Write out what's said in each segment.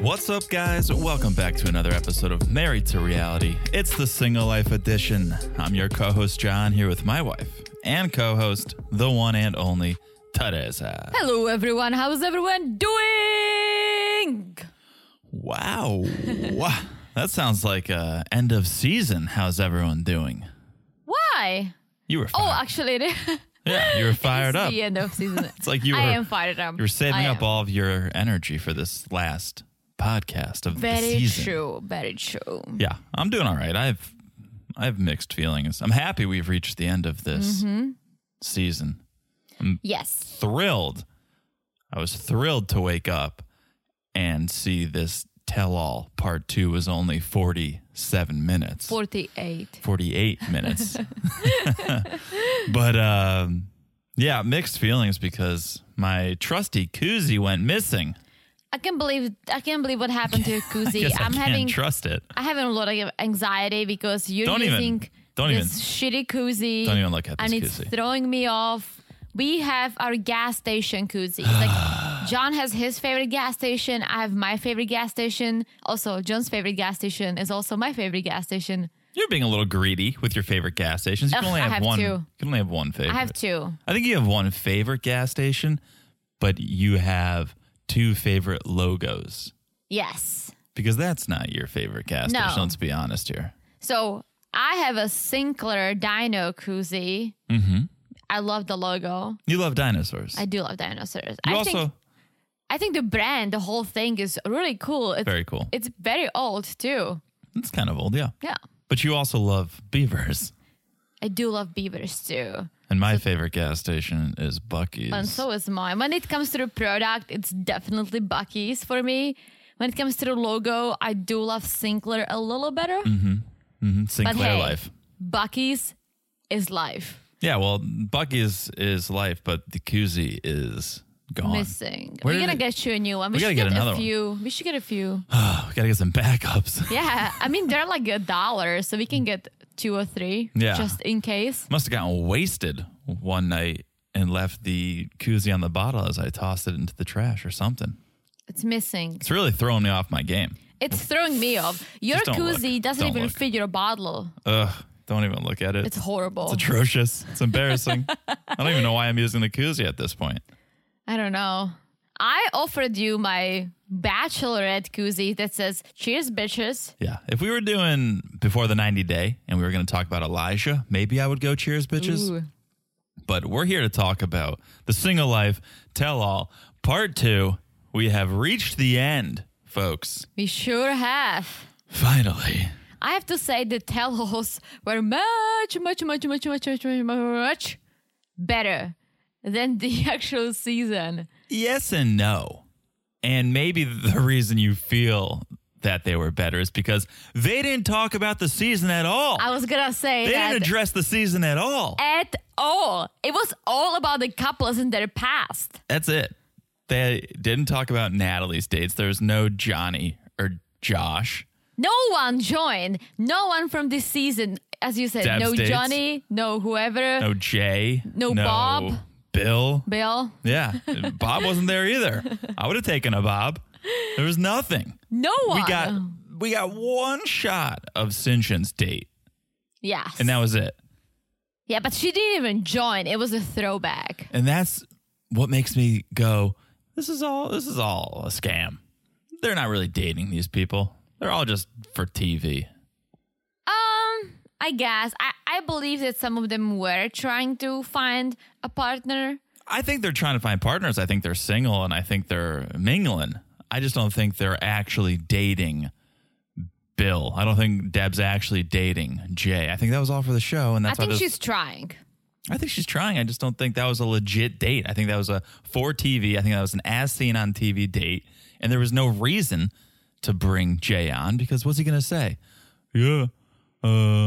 What's up, guys? Welcome back to another episode of Married to Reality. It's the single life edition. I'm your co host, John, here with my wife and co host, the one and only Teresa. Hello, everyone. How's everyone doing? Wow. wow. That sounds like uh, end of season. How's everyone doing? Why? You were Oh, actually, yeah, you were fired up. the end of season. It's like you were, I am fired up. you were saving I up am. all of your energy for this last podcast of the Very season. true. Very true. Yeah, I'm doing all right. I've I have mixed feelings. I'm happy we've reached the end of this Mm-hmm. season. Yes. Thrilled. I was thrilled to wake up and see this tell all part 2 was only 47 minutes. 48. 48 minutes. but um yeah, mixed feelings because my trusty koozie went missing. I can't believe I can't believe what happened to Kuzi. guess I I'm can't having trust it. I having a lot of anxiety because you're Don't even- using don't this shitty koozie. Don't even look at and this it's throwing me off. We have our gas station koozie. like John has his favorite gas station. I have my favorite gas station. Also, John's favorite gas station is also my favorite gas station. You're being a little greedy with your favorite gas stations. You can Ugh, only I have, have one. two. You can only have one favorite. I have two. I think you have one favorite gas station, but you have two favorite logos Yes. because that's not your favorite gas No. station. Let's be honest here. So I have a Sinclair Dino koozie. Mm-hmm. I love the logo. You love dinosaurs. I do love dinosaurs. you I also think I think the brand, the whole thing is really cool. It's very cool. it's very old too. It's kind of old, yeah. Yeah. But you also love beavers. I do love beavers too. And my favorite gas station is Buc-ee's. And so is mine. When it comes to the product, it's definitely Buc-ee's for me. When it comes to the logo, I do love Sinclair a little better. Mm-hmm. Sinclair but hey, Life. Buc-ee's is life. Yeah, well, Buc-ee's is life, but the koozie is gone. Missing. Where We're gonna get you a new one. We, We gotta should get get, another a one. few. We should get a few. we gotta get some backups. yeah, I mean they're like a dollar, so we can get two or three. Yeah. Just in case. Must have gotten wasted one night and left the koozie on the bottle as I tossed it into the trash or something. It's missing. It's really throwing me off my game. It's throwing me off. Your Just don't look. koozie doesn't Don't even look. fit your bottle. Ugh, don't even look at it. It's horrible. It's atrocious. It's embarrassing. I don't even know why I'm using the koozie at this point. I don't know. I offered you my bachelorette koozie that says "Cheers, bitches." Yeah. If we were doing before the 90 day and we were going to talk about Elijah, maybe I would go cheers, bitches. Ooh. But we're here to talk about the single life tell all part two. We have reached the end, folks. We sure have. Finally. I have to say the tell-alls were much, much, much, much, much, much, much, much better than the actual season. Yes and no. And maybe the reason you feel that they were better is because they didn't talk about the season at all. I was gonna say they didn't address the season at all. at all. It was all about the couples in their past. That's it. They didn't talk about Natalie's dates. There was no Johnny or Josh. No one joined. No one from this season, as you said. Deb's no dates. Johnny. No whoever. No Jay. No Bob. Bill. Bill. Yeah. Bob wasn't there either. I would have taken a Bob. There was nothing. No one. We got we got one shot of Syngin's date, Yes. and that was it. yeah, but she didn't even join. It was a throwback. And that's what makes me go, this is all this is all a scam. They're not really dating these people. They're all just for TV. Um, I guess I I believe that some of them were trying to find a partner. I think they're trying to find partners. I think they're single and I think they're mingling. I just don't think they're actually dating Bill. I don't think Deb's actually dating Jay. I think that was all for the show, and I that's why think this- she's trying. I think she's trying. I just don't think that was a legit date. I think that was a for TV. I think that was an as seen on TV date, and there was no reason to bring Jay on because what's he going to say? Yeah, uh,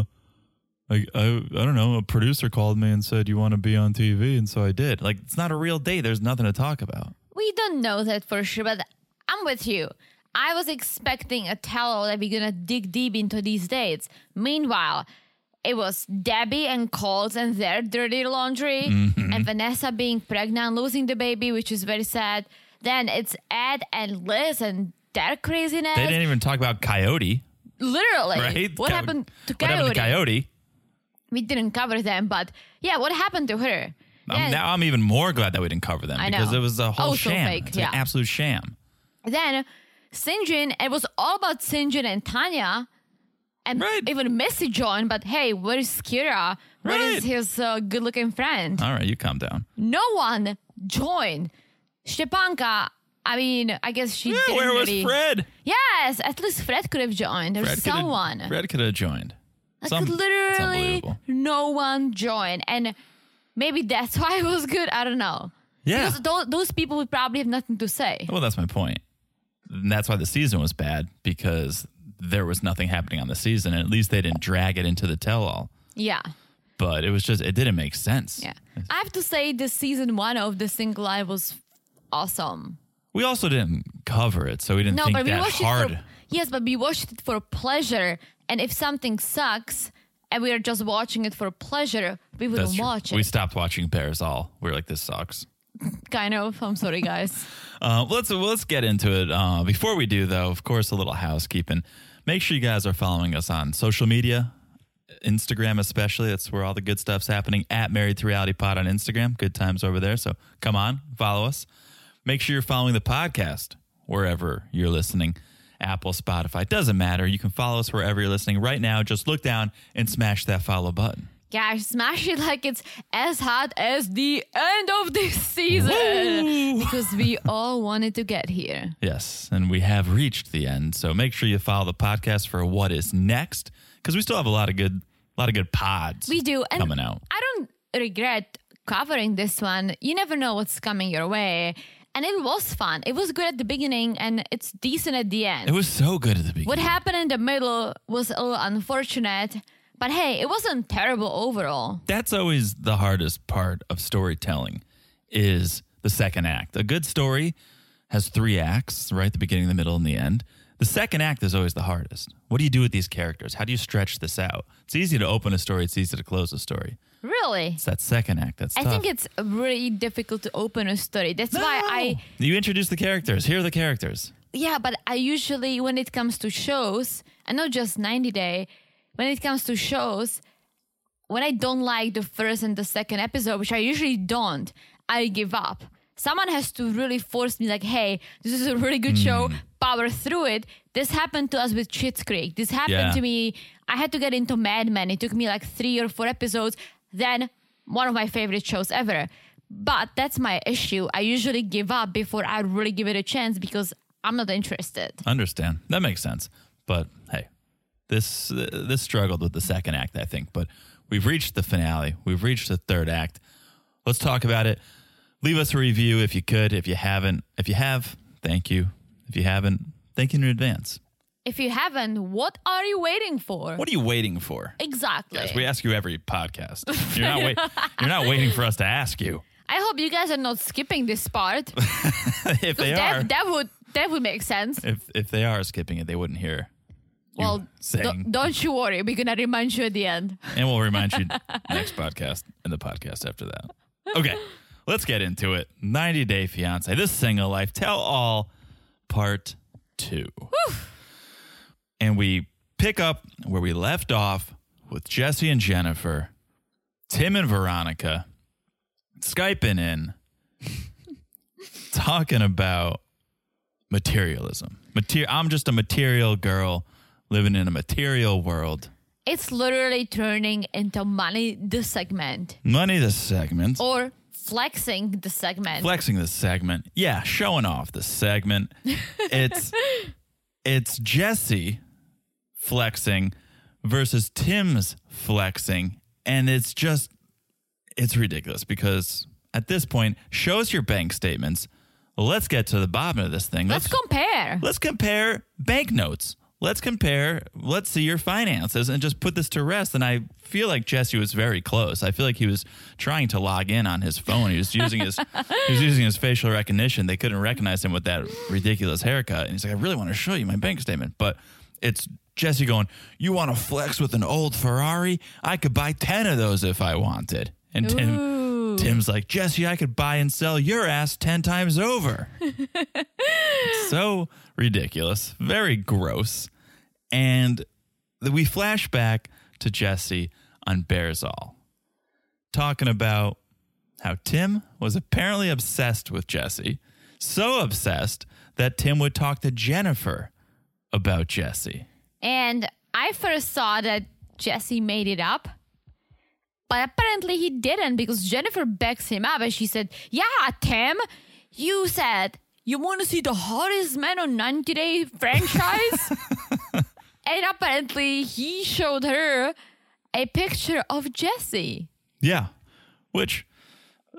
I, I I don't know. A producer called me and said you want to be on TV, and so I did. Like it's not a real date. There's nothing to talk about. We don't know that for sure, but I'm with you. I was expecting a tell that we're gonna dig deep into these dates. Meanwhile, it was Debbie and Colt's and their dirty laundry, Mm-hmm. and Vanessa being pregnant, losing the baby, which is very sad. Then it's Ed and Liz and their craziness. They didn't even talk about Coyote, Literally, right? what Co- happened to What happened to Coyote? We didn't cover them, but yeah, what happened to her? Now I'm even more glad that we didn't cover them I because know. it was a whole sham. fake, It's yeah. an absolute sham. Then Syngin, it was all about Syngin and Tania. And Right. even Missy joined, but hey, where is Kira? Where is Right. his uh, good looking friend? All right, you calm down. no one joined. Stepanka, I mean, I guess she Yeah, where was really- Fred? Yes, at least Fred could have joined. There's Fred someone. Fred could have joined. Like Some- literally no one joined. And maybe that's why it was good. I don't know. Yeah. Because those, those people would probably have nothing to say. Well, that's my point. And that's why the season was bad because there was nothing happening on the season. And at least they didn't drag it into the tell-all. Yeah. But it was just it didn't make sense. Yeah. I have to say the season one of the single life was awesome. We also didn't cover it, so we didn't No, think but we that watched hard. it for yes, but we watched it for pleasure. And if something sucks and we are just watching it for pleasure, we wouldn't watch We stopped watching Bares All. We were like, this sucks. Kind of. I'm sorry, guys. Uh, let's let's get into it. Uh, before we do, though, of course, a little housekeeping. Make sure you guys are following us on social media, Instagram especially. That's where all the good stuff's happening. At Married to Reality Pod on Instagram. Good times over there. So come on, follow us. Make sure you're following the podcast wherever you're listening. Apple, Spotify, doesn't matter. You can follow us wherever you're listening right now. Just look down and smash that follow button. Gosh, smash it like it's as hot as the end of this season. because we all wanted to get here. Yes, and we have reached the end. So make sure you follow the podcast for what is next, because we still have a lot of good, a lot of good pods. We do. And coming out. I don't regret covering this one. You never know what's coming your way. And it was fun. It was good at the beginning and it's decent at the end. It was so good at the beginning. what happened in the middle was a little unfortunate. But hey, it wasn't terrible overall. That's always the hardest part of storytelling, is the second act. A good story has three acts, right? The beginning, the middle, and the end. The second act is always the hardest. What do you do with these characters? How do you stretch this out? It's easy to open a story. It's easy to close a story. Really? It's that second act that's I tough. think it's really difficult to open a story. That's why I You introduce the characters. Here are the characters. Yeah, but I usually, when it comes to shows, and not just 90 Day, when it comes to shows, when I don't like the first and the second episode, which I usually don't, I give up. Someone has to really force me, like, hey, this is a really good show, Hmm. power through it. This happened to us with Schitt's Creek. This happened Yeah. to me. I had to get into Mad Men. It took me like three or four episodes. Then one of my favorite shows ever. But that's my issue. I usually give up before I really give it a chance because I'm not interested. Understand. That makes sense. But hey, this uh, this struggled with the second act, I think. But we've reached the finale. We've reached the third act. Let's talk about it. Leave us a review if you could. If you haven't, if you have, thank you. If you haven't, thank you in advance. If you haven't, what are you waiting for? What are you waiting for? exactly. Yes, we ask you every podcast. You're not wait, You're not waiting for us to ask you. I hope you guys are not skipping this part. if they that, are, that would that would make sense. if if they are skipping it, they wouldn't hear. Well, saying, don't, you worry. We're gonna remind you at the end. and we'll remind you next podcast and the podcast after that. Okay, let's get into it. 90 Day Fiance, this single life, tell all, part two. And we pick up where we left off with Jesse and Jennifer, Tim and Veronica, Skyping in, talking about materialism. Mater- I'm just a material girl living in a material world. It's literally turning into money the segment Money the segment. or flexing the segment. Flexing the segment. Yeah, showing off the segment. It's it's Jesse flexing versus Tim's flexing. And it's just, it's ridiculous because at this point, show us your bank statements. Let's get to the bottom of this thing. Let's compare. Let's compare banknotes. Let's compare, let's see your finances and just put this to rest. And I feel like Jesse was very close. I feel like he was trying to log in on his phone. He was using his he was using his facial recognition. They couldn't recognize him with that ridiculous haircut. And he's like, I really want to show you my bank statement. But it's Jesse going, You want to flex with an old Ferrari? I could buy 10 of those if I wanted. And Tim Ooh. Tim's like, Jesse, I could buy and sell your ass 10 times over. so ridiculous, very gross. And we flash back to Jesse on Bares All, talking about how Tim was apparently obsessed with Jesse, so obsessed that Tim would talk to Jennifer about Jesse. And I first saw that Jesse made it up. But apparently he didn't because Jennifer backs him up and she said, Yeah, Tim, you said you want to see the hottest man on 90 Day franchise? and apparently he showed her a picture of Jesse. Yeah, which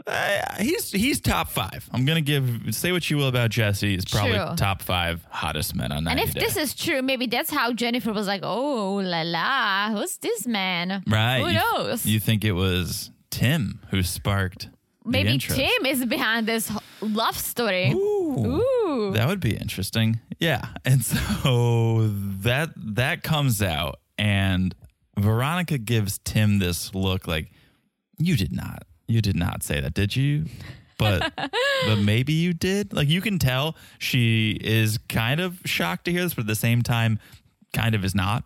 uh, he's he's top five. I'm gonna give say what you will about Jesse. He's probably True. top five hottest men on 90 And if Day. this is true, maybe that's how Jennifer was like, Oh la la, who's this man? right, Who you- knows? You think it was Tim who sparked maybe. Tim is behind this love story. Ooh, Ooh. that would be interesting. Yeah, and so that that comes out, and Veronica gives Tim this look like, "You did not, you did not say that, did you?" But but maybe you did. Like you can tell she is kind of shocked to hear this, but at the same time, kind of is not.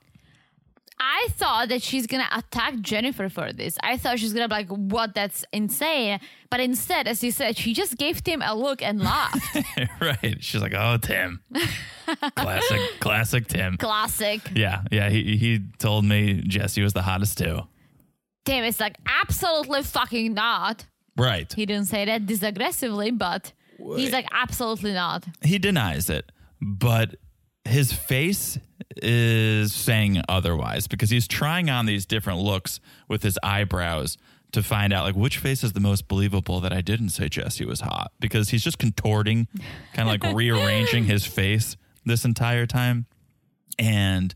I thought that she's gonna attack Jennifer for this. I thought she's gonna be like, "What? That's insane!" But instead, as you said, she just gave Tim a look and laughed. right? She's like, "Oh, Tim, classic, classic Tim." Classic. Yeah, yeah. He he told me Jesse was the hottest too. Tim is like, "Absolutely fucking not." Right. He didn't say that this aggressively, but he's like, "Absolutely not." he denies it, but his face is saying otherwise because he's trying on these different looks with his eyebrows to find out like which face is the most believable that I didn't say Jesse was hot because he's just contorting, kind of like rearranging his face this entire time. And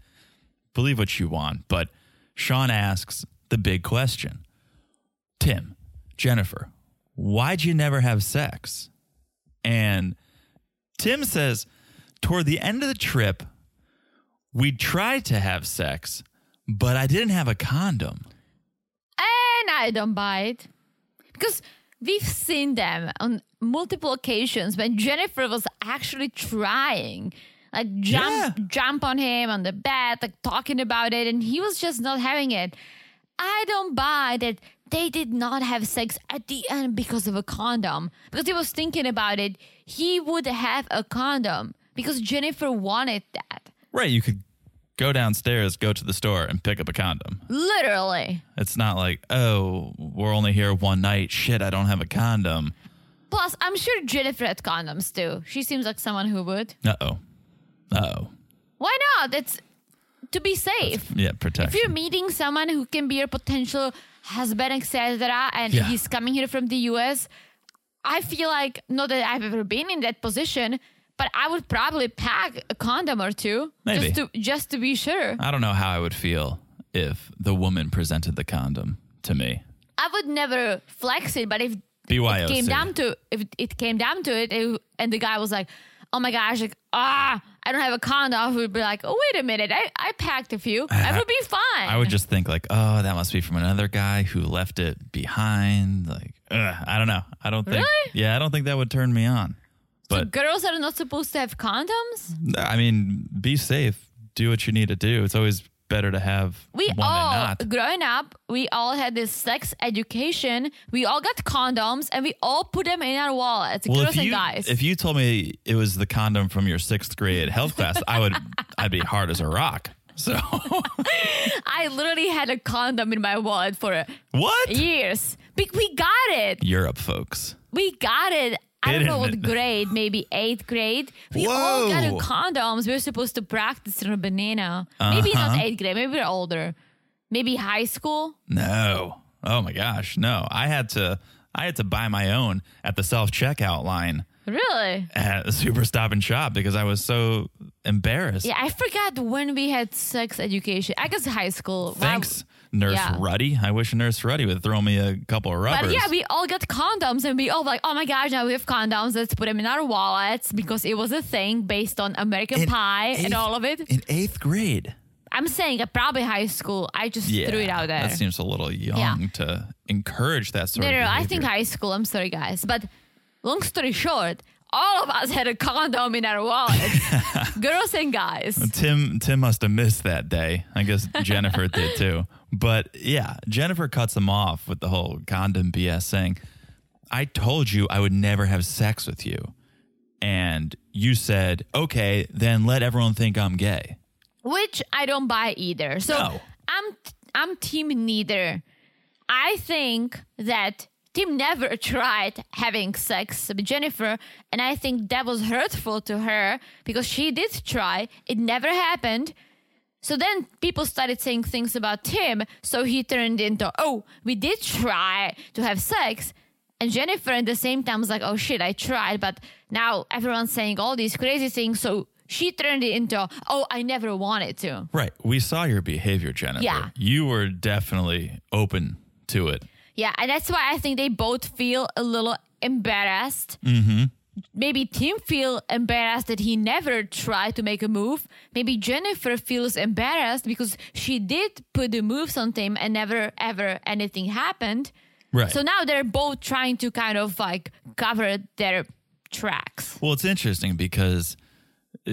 believe what you want, but Shaun asks the big question. Tim, Jennifer, why'd you never have sex? And Tim says, toward the end of the trip, we tried to have sex, but I didn't have a condom. And I don't buy it. Because we've seen them on multiple occasions when Jennifer was actually trying. Like jump Yeah. jump on him on the bed, like talking about it, and he was just not having it. I don't buy that they did not have sex at the end because of a condom. Because he was thinking about it, he would have a condom because Jennifer wanted that. Right. You could go downstairs, go to the store, and pick up a condom. Literally. It's not like, oh, we're only here one night. Shit, I don't have a condom. Plus, I'm sure Jennifer had condoms too. She seems like someone who would. Uh oh. Uh oh. Why not? It's to be safe. Yeah, protect. If you're meeting someone who can be your potential husband, etc., and Yeah. he's coming here from the US, I feel like not that I've ever been in that position, but I would probably pack a condom or two Maybe. just to just to be sure. I don't know how I would feel if the woman presented the condom to me. I would never flex it, but if BYOC. it came down to if it came down to it, it- and the guy was like, "Oh my gosh, like ah, I don't have a condom," I would be like, "Oh wait a minute, I, I packed a few. I would be fine." I would just think like, oh, that must be from another guy who left it behind. Like, ugh, I don't know. I don't think. Really? Yeah, I don't think that would turn me on. But Girls are not supposed to have condoms. I mean, be safe. Do what you need to do. It's always better to have We one all, than not. growing up, we all had this sex education. We all got condoms and we all put them in our wallets, Well, girls if and you guys. if you told me it was the condom from your sixth grade health class, I would I'd be hard as a rock. So I literally had a condom in my wallet for what? years. We got it. Europe, folks. We got it I don't know what grade, maybe eighth grade. We all got condoms. We were supposed to practice on a banana. Maybe not Uh-huh. eighth grade. Maybe we're older. Maybe high school. No. Oh my gosh. No. I had to I had to buy my own at the self checkout line Really? at Super Stop and Shop because I was so embarrassed. Yeah, I forgot when we had sex education. I guess high school. Wow. Nurse Yeah. Ruddy. I wish Nurse Ruddy would throw me a couple of rubbers. But yeah, we all got condoms and we all like, oh my gosh, now we have condoms. Let's put them in our wallets because it was a thing based on American In Pie and all of it. in eighth grade. I'm saying uh, probably high school. I just Yeah, threw it out there. That seems a little young Yeah. to encourage that sort No, of no, no. I think high school. I'm sorry, guys. But long story short, all of us had a condom in our wallets, girls and guys. Tim Tim must have missed that day. I guess Jennifer did too. But yeah, Jennifer cuts him off with the whole condom BS saying, I told you I would never have sex with you. And you said, okay, then let everyone think I'm gay. which I don't buy either. So No. I'm I'm team neither. I think that Tim never tried having sex with Jennifer, and I think that was hurtful to her because she did try. It never happened. So then people started saying things about Tim, so he turned into, oh, we did try to have sex. And Jennifer at the same time was like, oh shit, I tried, but now everyone's saying all these crazy things. So she turned it into, oh, I never wanted to. Right. We saw your behavior, Jennifer. Yeah. You were definitely open to it. Yeah, and that's why I think they both feel a little embarrassed. Mm-hmm. Maybe Tim feel embarrassed that he never tried to make a move. Maybe Jennifer feels embarrassed because she did put the moves on Tim and never ever anything happened. Right. So now they're both trying to kind of like cover their tracks. Well, it's interesting because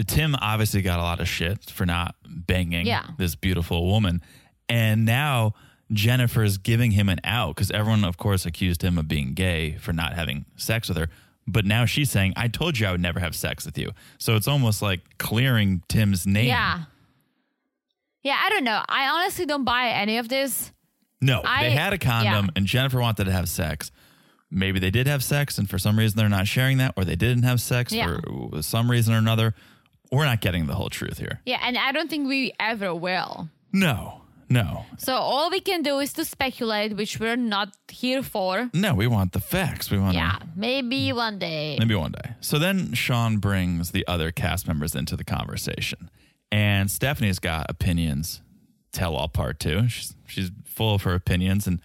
Tim obviously got a lot of shit for not banging Yeah. this beautiful woman. And now Jennifer's giving him an out because everyone, of course, accused him of being gay for not having sex with her. But now she's saying, I told you I would never have sex with you. So it's almost like clearing Tim's name. Yeah. Yeah, I don't know. I honestly don't buy any of this. No, I- they had a condom yeah. and Jennifer wanted to have sex. Maybe they did have sex and for some reason they're not sharing that, or they didn't have sex Yeah. for some reason or another. We're not getting the whole truth here. Yeah, and I don't think we ever will. No, no, So all we can do is to speculate, which we're not here for. no. We want the facts. We want Yeah, maybe one day. maybe one day. So then Shaun brings the other cast members into the conversation, and Stephanie's got opinions. Tell all part two. She's she's full of her opinions, and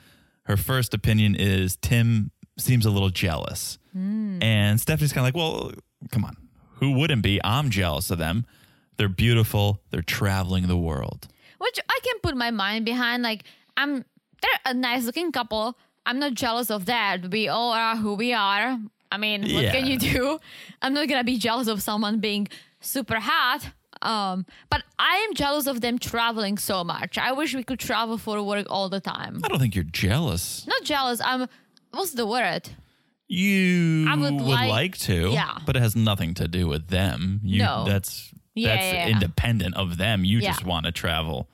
her first opinion is Tim seems a little jealous, hmm. and Stephanie's kind of like, well, come on, who wouldn't be? I'm jealous of them. They're beautiful. They're traveling the world. Which I can put my mind behind. Like, I'm, they're a nice looking couple. I'm not jealous of that. We all are who we are. I mean, what Yeah. can you do? I'm not gonna be jealous of someone being super hot. Um, but I am jealous of them traveling so much. I wish we could travel for work all the time. I don't think you're jealous. Not jealous. I'm. What's the word? You I would would, like- like, to, yeah. but it has nothing to do with them. You, No. that's Yeah, that's yeah, yeah. independent of them. You just want to travel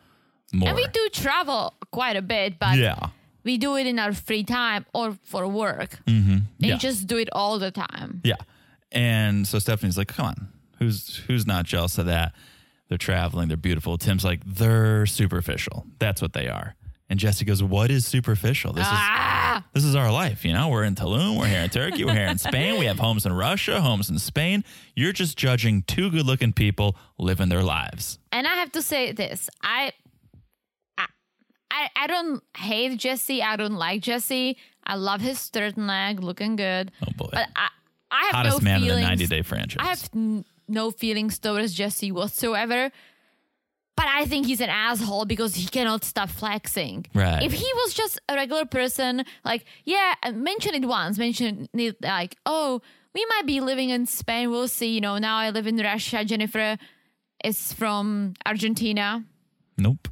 more. And we do travel quite a bit, but yeah, we do it in our free time or for work. Mm-hmm. And just do it all the time. yeah. And so Stephanie's like, "Come on, who's who's not jealous of that? They're traveling. They're beautiful." Tim's like, "They're superficial. That's what they are." And Jesse goes, "What is superficial? This is Ah, this is our life. You know, we're in Tulum, we're here in Turkey, we're here in Spain. We have homes in Russia, homes in Spain. You're just judging two good-looking people living their lives." and I have to say this: I, I, I, I don't hate Jesse. I don't like Jesse. I love his turtleneck, looking good. Oh boy. But I, I have hottest no man feelings. in the 90 day franchise. I have n- no feelings towards Jesse whatsoever. But I think he's an asshole because he cannot stop flexing. Right. If he was just a regular person, like, yeah, mention it once, mention it like, oh, we might be living in Spain. We'll see. You know, now I live in Russia. Jennifer is from Argentina. nope.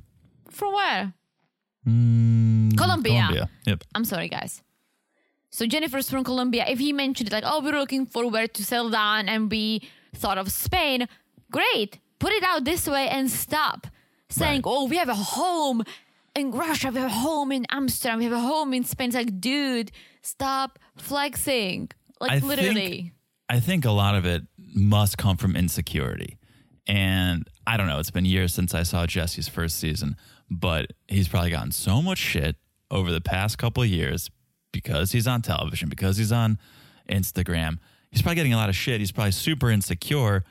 From where? Mm, Colombia. Colombia. Yep. I'm sorry, guys. So Jennifer's from Colombia. If he mentioned it, like, oh, we're looking forward to settle down and we thought of Spain, great. Put it out this way and stop saying, Right. oh, we have a home in Russia, we have a home in Amsterdam, we have a home in Spain. It's like, dude, stop flexing. Like, I literally. think I think a lot of it must come from insecurity. And I don't know, it's been years since I saw Jesse's first season, but he's probably gotten so much shit over the past couple of years because he's on television, because he's on Instagram. He's probably getting a lot of shit. He's probably super insecure.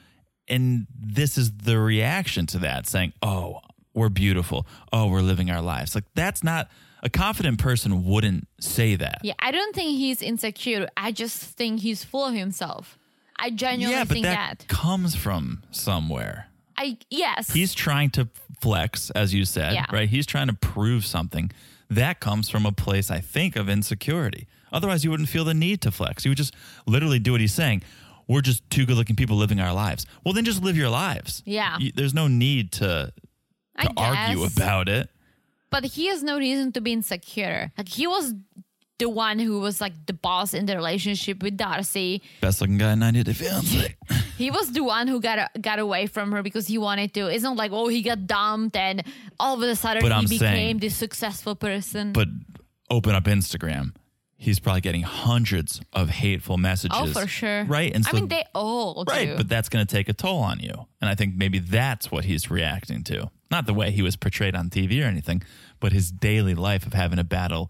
And this is the reaction to that saying, oh, we're beautiful. Oh, we're living our lives. Like, that's not a confident person wouldn't say that. Yeah, I don't think he's insecure. I just think he's full of himself. I genuinely yeah, but think that, that. comes from somewhere. I yes. He's trying to flex, as you said, Yeah. right? He's trying to prove something. That comes from a place, I think, of insecurity. Otherwise, you wouldn't feel the need to flex. You would just literally do what he's saying. We're just two good looking people living our lives. Well, then just live your lives. Yeah. You- there's no need to, to argue about it. but he has no reason to be insecure. Like he was the one who was like the boss in the relationship with Darcy. Best looking guy in 90 Day Fiance. He was the one who got got away from her because he wanted to. It's not like oh he got dumped and all of a sudden But he I'm became saying- this successful person. but open up Instagram. He's probably getting hundreds of hateful messages. oh for sure. Right. And I so mean they all Right, do. but that's going to take a toll on you. And I think maybe that's what he's reacting to. Not the way he was portrayed on TV or anything, but his daily life of having to battle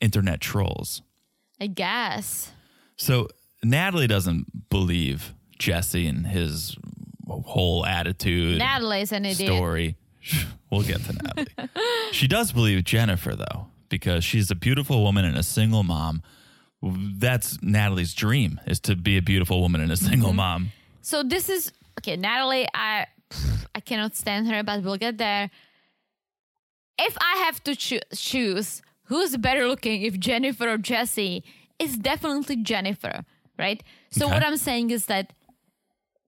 internet trolls. I guess. So Natalie doesn't believe Jesse and his whole attitude, Natalie's an idiot. story. We'll get to Natalie. she does believe Jennifer, though, because she's a beautiful woman and a single mom. That's Natalie's dream is to be a beautiful woman and a single Mm-hmm. mom. So this is okay, Natalie. I I cannot stand her, but we'll get there. If I have to choo- choose who's better looking, if Jennifer or Jesse, it's definitely Jennifer, right? So Okay. what I'm saying is that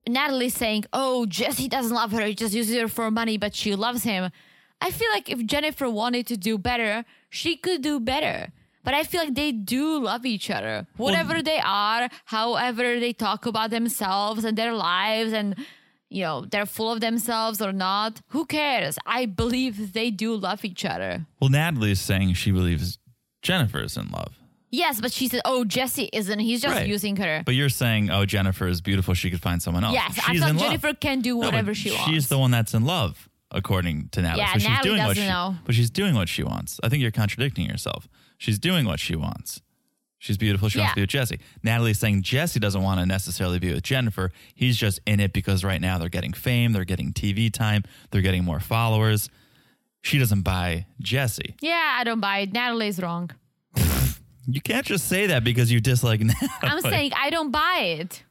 Natalie's saying, "Oh, Jesse doesn't love her; he just uses her for money, but she loves him." I feel like if Jennifer wanted to do better, she could do better. But I feel like they do love each other. Whatever they are, however they talk about themselves and their lives and you know, they're full of themselves or not, who cares? I believe they do love each other. Well, Natalie is saying she believes Jennifer's in love. Yes, but she said, "Oh, Jesse isn't. He's just Right. using her." But you're saying, oh, Jennifer is beautiful. She could find someone else. yes, I She's thought in love. Jennifer can do No, whatever she wants. She's the one that's in love, according to Natalie. Yeah, so she's Natalie doing what she, know. But she's doing what she wants. I think you're contradicting yourself. She's doing what she wants. She's beautiful. She wants to be with Jesse. Natalie's saying Jesse doesn't want to necessarily be with Jennifer. He's just in it because right now they're getting fame, they're getting TV time, they're getting more followers. She doesn't buy Jesse. yeah, I don't buy it. Natalie's wrong. You can't just say that because you dislike Natalie. I'm saying I don't buy it.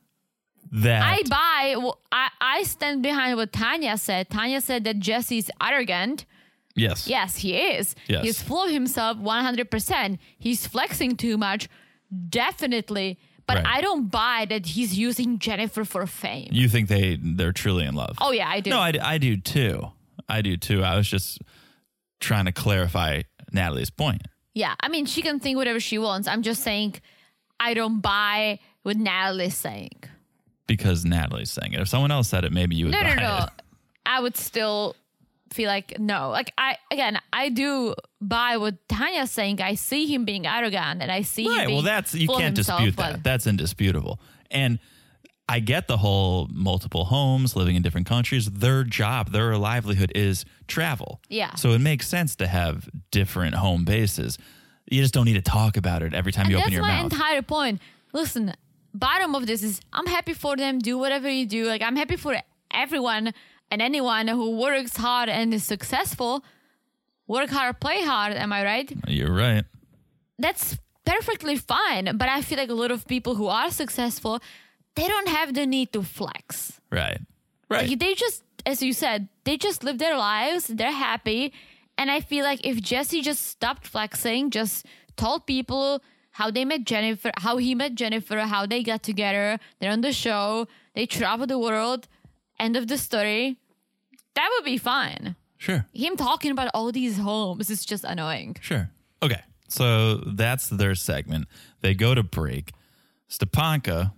That. I buy. well, I I stand behind what Tania said. Tania said that Jesse's arrogant. yes. Yes, he is. Yes. He's full of himself 100%. He's flexing too much. Definitely. But Right. I don't buy that he's using Jennifer for fame. You think they they're truly in love? oh, yeah, I do. No, I, I do too. I do too. I was just trying to clarify Natalie's point. yeah, I mean, she can think whatever she wants. I'm just saying I don't buy what Natalie's saying. Because Natalie's saying it. If someone else said it, maybe you would No, no, no. it. I would still feel like no. Like I again, I do buy what Tania's saying. I see him being arrogant, and I see him Right. Well, that's you can't himself, dispute that. That's indisputable. And I get the whole multiple homes, living in different countries. Their job, their livelihood is travel. Yeah. So it makes sense to have different home bases. You just don't need to talk about it every time And you open your mouth. That's my entire point. Listen, bottom of this is I'm happy for them. Do whatever you do. Like I'm happy for everyone and anyone who works hard and is successful. Work hard, play hard. Am I right? You're right. that's perfectly fine. But I feel like a lot of people who are successful, they don't have the need to flex. Right. Right. Like they just, as you said, they just live their lives. They're happy. And I feel like if Jesse just stopped flexing, just told people how they met Jennifer, how he met Jennifer, how they got together, they're on the show, they travel the world, end of the story, that would be fun. sure. Him talking about all these homes is just annoying. Sure. Okay. So that's their segment. They go to break. Stepanka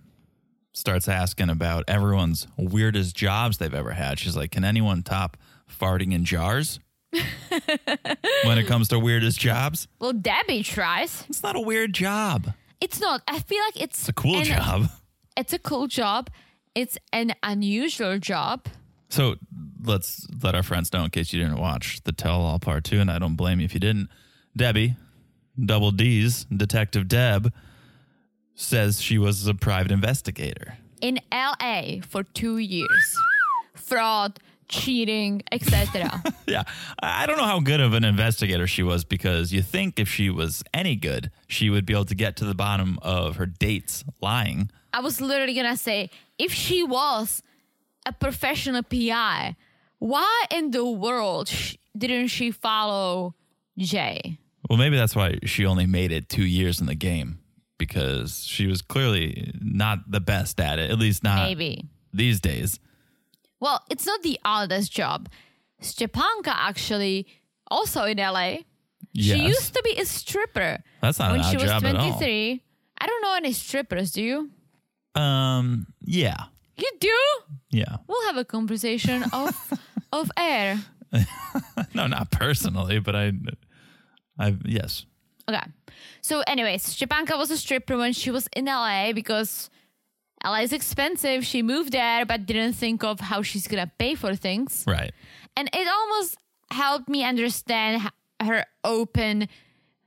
starts asking about everyone's weirdest jobs they've ever had. She's like, Can anyone top farting in jars? when it comes to weirdest jobs? Well, Debbie tries. It's not a weird job. It's not. I feel like it's It's a cool an- job. it's a cool job. It's an unusual job. So let's let our friends know in case you didn't watch the Tell All Part Two, and I don't blame you if you didn't. Debbie, double D's, Detective Deb, says she was a private investigator. in LA for two years. Fraud, cheating, etc. Yeah, I don't know how good of an investigator she was because you think if she was any good, she would be able to get to the bottom of her dates lying. I was literally gonna say, if she was a professional PI, why in the world didn't she follow Jay? Well, maybe that's why she only made it two years in the game because she was clearly not the best at it, at least not Maybe. these days. Well, it's not the oldest job. Stepanka actually also in LA. She used to be a stripper That's not when she was job at all. 23. I don't know any strippers, do you? Um, yeah, You do? yeah. We'll have a conversation of of air. No, not personally, but I, I yes, Okay. So, anyways, Stepanka was a stripper when she was in LA because LA is expensive. She moved there, but didn't think of how she's gonna pay for things. right. And it almost helped me understand her open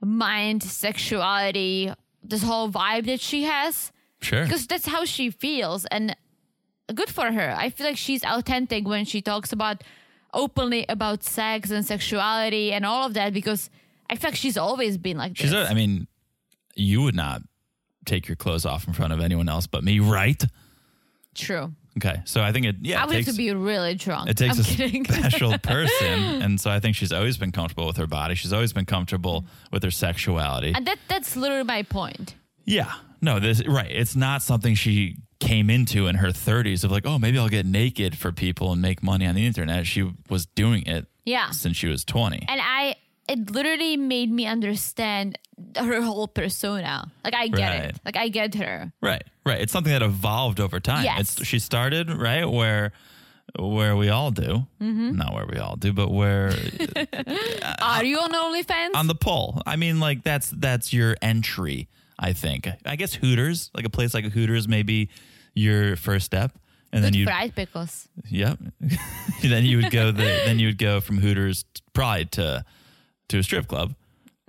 mind, sexuality, this whole vibe that she has. Sure. Because that's how she feels. And good for her. I feel like she's authentic when she talks about openly about sex and sexuality and all of that because I feel like she's always been like She's. this. A, I mean, you would not take your clothes off in front of anyone else but me, right? True. Okay, so I think it. Yeah, I it would have takes, to be really drunk. It takes I'm a kidding. special person, and so I think she's always been comfortable with her body. She's always been comfortable with her sexuality. and that that's literally my point. Yeah. No, this right. It's not something she came into in her 30s of like, oh, maybe I'll get naked for people and make money on the internet. She was doing it Yeah. since she was 20. And I it literally made me understand her whole persona. Like I get Right. it. Like I get her. Right. Right. It's something that evolved over time. Yes. It's she started, right, where where we all do. Mm-hmm. Not where we all do, but where Are you on OnlyFans? on the pole. I mean, like that's that's your entry, I think. I guess Hooters, like a place like Hooters may be your first step. And then you fried pickles. Yep. then you would go the then you would go from Hooters probably to to a strip club.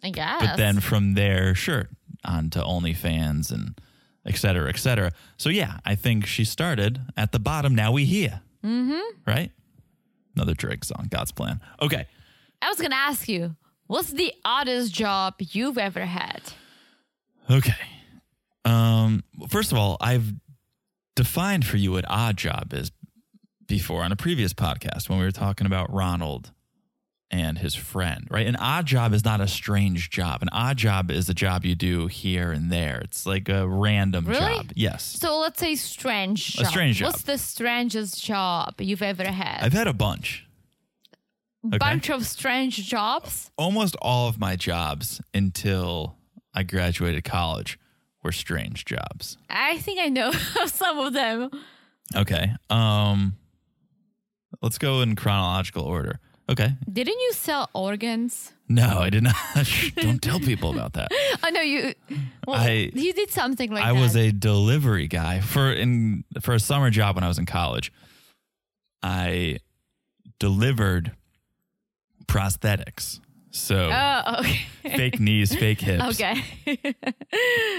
I guess. But then from there, sure, on to OnlyFans and et cetera, et cetera. So yeah, I think she started at the bottom. Now we here. Mm-hmm. Right? Another Drake song, God's plan. Okay. I was gonna ask you, what's the oddest job you've ever had? Okay. Um, first of all, I've defined for you what odd job is before on a previous podcast when we were talking about Ronald and his friend, right? An odd job is not a strange job. An odd job is a job you do here and there. It's like a random Really? job. Yes. So let's say strange A strange job. What's the strangest job you've ever had? I've had a bunch. okay. Bunch of strange jobs. Almost all of my jobs until I graduated college were strange jobs. I think I know some of them. Okay. Um let's go in chronological order. Okay. Didn't you sell organs? No, I did not. Don't tell people about that. I know you. Well, I- you did something like that. I that. was a delivery guy for in for a summer job when I was in college. I delivered prosthetics. So Oh, okay. fake knees, fake hips. okay.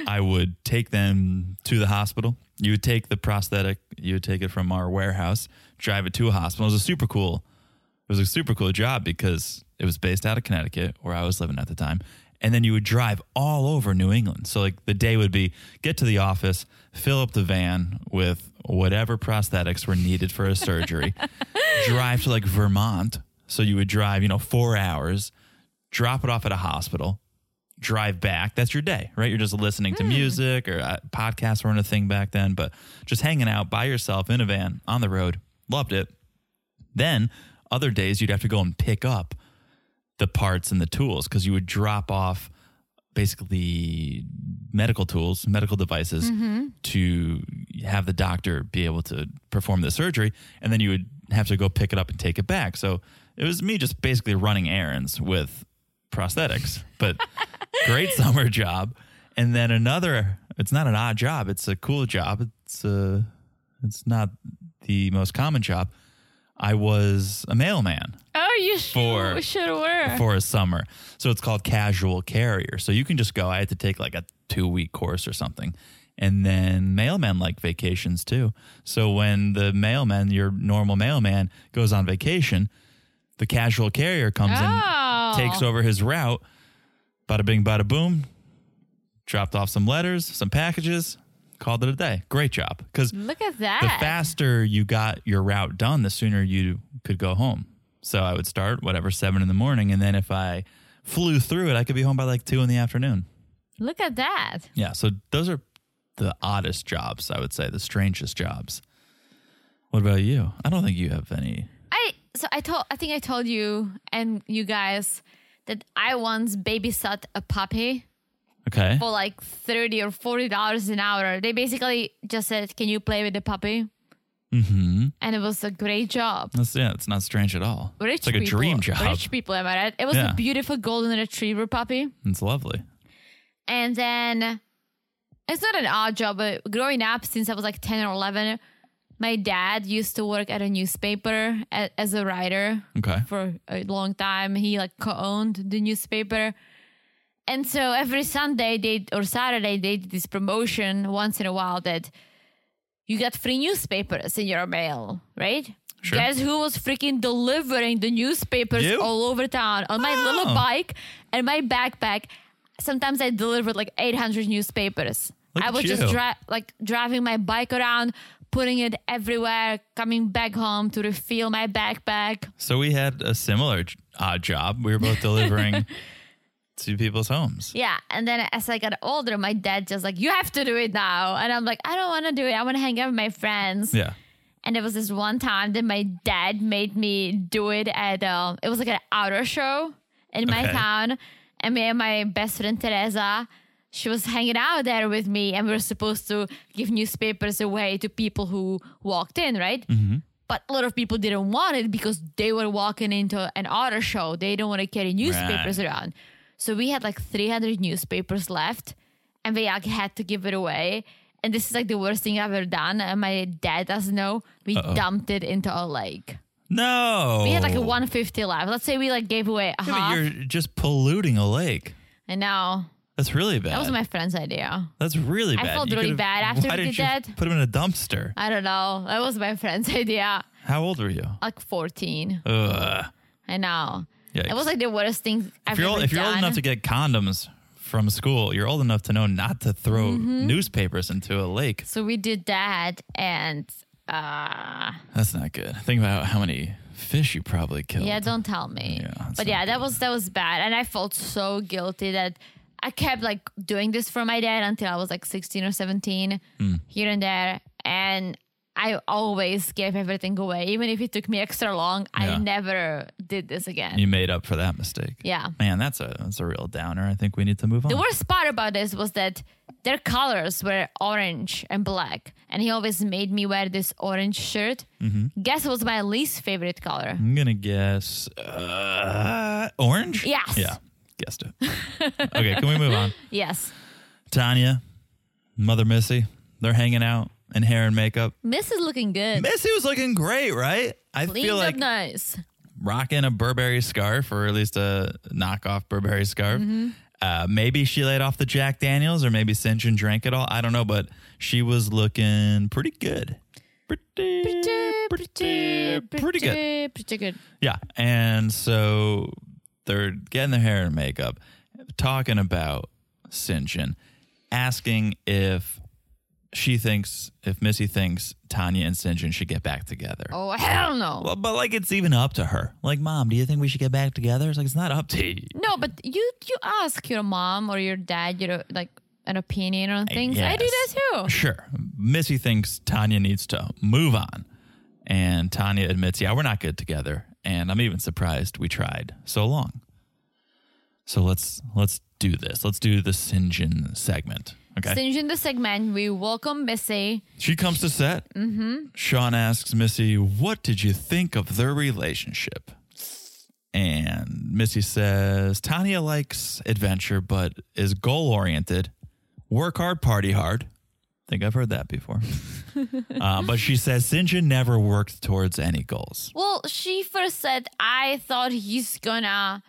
I would take them to the hospital. You would take the prosthetic, you would take it from our warehouse, drive it to a hospital. It was a super cool, it was a super cool job because it was based out of Connecticut, where I was living at the time. And then you would drive all over New England. So like the day would be get to the office, fill up the van with whatever prosthetics were needed for a surgery, drive to like Vermont. So you would drive, you know, four hours, drop it off at a hospital, drive back. That's your day, right? You're just listening to music or uh, podcasts weren't a thing back then, but just hanging out by yourself in a van on the road. Loved it. Then other days you'd have to go and pick up the parts and the tools because you would drop off basically medical tools, medical devices to have the doctor be able to perform the surgery. And then you would have to go pick it up and take it back. So it was me just basically running errands with prosthetics, but great summer job. And then another, it's not an odd job, it's a cool job. It's it's uh, it's not the most common job. I was a mailman Oh, you For- should, should were. for a summer. So it's called casual carrier. So you can just go. I had to take like a two week course or something. And then mailmen like vacations too. So when the mailman, your normal mailman, goes on vacation, the casual carrier comes Oh. and takes over his route. Bada bing, bada boom. Dropped off some letters, some packages, called it a day. Great job. Because Look at that. the faster you got your route done, the sooner you could go home. So I would start whatever seven in the morning, and then if I flew through it, I could be home by like two in the afternoon. Look at that. Yeah. So those are the oddest jobs, I would say, the strangest jobs. What about you? I don't think you have any. I so I told I think I told you and you guys that I once babysat a puppy Okay. for like thirty or forty dollars an hour. They basically just said, "Can you play with the puppy?" Mm-hmm. And it was a great job. That's yeah. It's not strange at all. Rich it's like a dream job. Rich people, am I right? It was Yeah. a beautiful golden retriever puppy. It's lovely. And then it's not an odd job, but growing up since I was like 10 or 11, my dad used to work at a newspaper as a writer Okay. for a long time. He like co-owned the newspaper. And so every Sunday they or Saturday they did this promotion once in a while that you got free newspapers in your mail, right? Sure. Guess who was freaking delivering the newspapers You? all over town on my Oh. little bike and my backpack? Sometimes I delivered like 800 newspapers. Look I was just dri- like driving my bike around, putting it everywhere, coming back home to refill my backpack. So we had a similar odd job. We were both delivering to people's homes. Yeah. And then as I got older, my dad just like, you have to do it now. And I'm like, I don't want to do it. I want to hang out with my friends. Yeah. And there was this one time that my dad made me do it at, um, it was like an outer show in my Okay. town. And me and my best friend Teresa, she was hanging out there with me. And we were supposed to give newspapers away to people who walked in, right? But a lot of people didn't want it because they were walking into an auto show. They don't want to carry newspapers Right. around. So we had like 300 newspapers left and we like had to give it away. And this is like the worst thing I've ever done. And my dad doesn't know. We dumped it into a lake. No. We had like a 150 left. Let's say we like gave away a. Yeah, half. but you're just polluting a lake. I know. That's really bad. That was my friend's idea. That's really bad. I felt You really bad after why we did that. Put him in a dumpster. I don't know. That was my friend's idea. How old were you? Like 14. Ugh. I know. Yikes. It was like the worst thing I've If you're, old, if you're old enough to get condoms from school, you're old enough to know not to throw Mm-hmm. newspapers into a lake. so we did that and uh That's not good. Think about how many fish you probably killed. Yeah, don't tell me. Yeah, but yeah, that was that was bad, and I felt so guilty that I kept like doing this for my dad until I was like sixteen or seventeen, Hmm. here and there, and I always gave everything away, even if it took me extra long. Yeah. I never did this again. You made up for that mistake. yeah. Man, that's a that's a real downer. I think we need to move on. The worst part about this was that their colors were orange and black, and he always made me wear this orange shirt. Mm-hmm. Guess it was my least favorite color. I'm gonna guess uh, orange. Yes. Yeah, guessed it. okay, can we move on? Yes, Tania, Mother Missy, they're hanging out in hair and makeup. Miss is looking good. Missy was looking great, right? I Cleaned feel up like nice. rocking a Burberry scarf, or at least a knockoff Burberry scarf. Uh, maybe she laid off the Jack Daniels, or maybe Syngin drank it all. I don't know, but she was looking pretty good. Pretty, pretty, pretty, good. Pretty good. Yeah. And so they're getting their hair and makeup, talking about Syngin, asking if she thinks, if Missy thinks Tania and Syngin should get back together. Oh hell no. Well, but like it's even up to her. Like, mom, do you think we should get back together? It's like it's not up to you. No, but you you ask your mom or your dad, you know, like an opinion on uh, things. I do that too. Sure. Missy thinks Tania needs to move on. And Tania admits, yeah, we're not good together. And I'm even surprised we tried so long. So let's let's do this. Let's do the Syngin segment. Okay. In the segment, we welcome Missy. she comes to set. Mm-hmm. Shaun asks Missy, what did you think of their relationship? And Missy says, Tania likes adventure, but is goal oriented. Work hard, party hard. I think I've heard that before. uh, but she says Syngin never worked towards any goals. Well, she first said, I thought he's gonna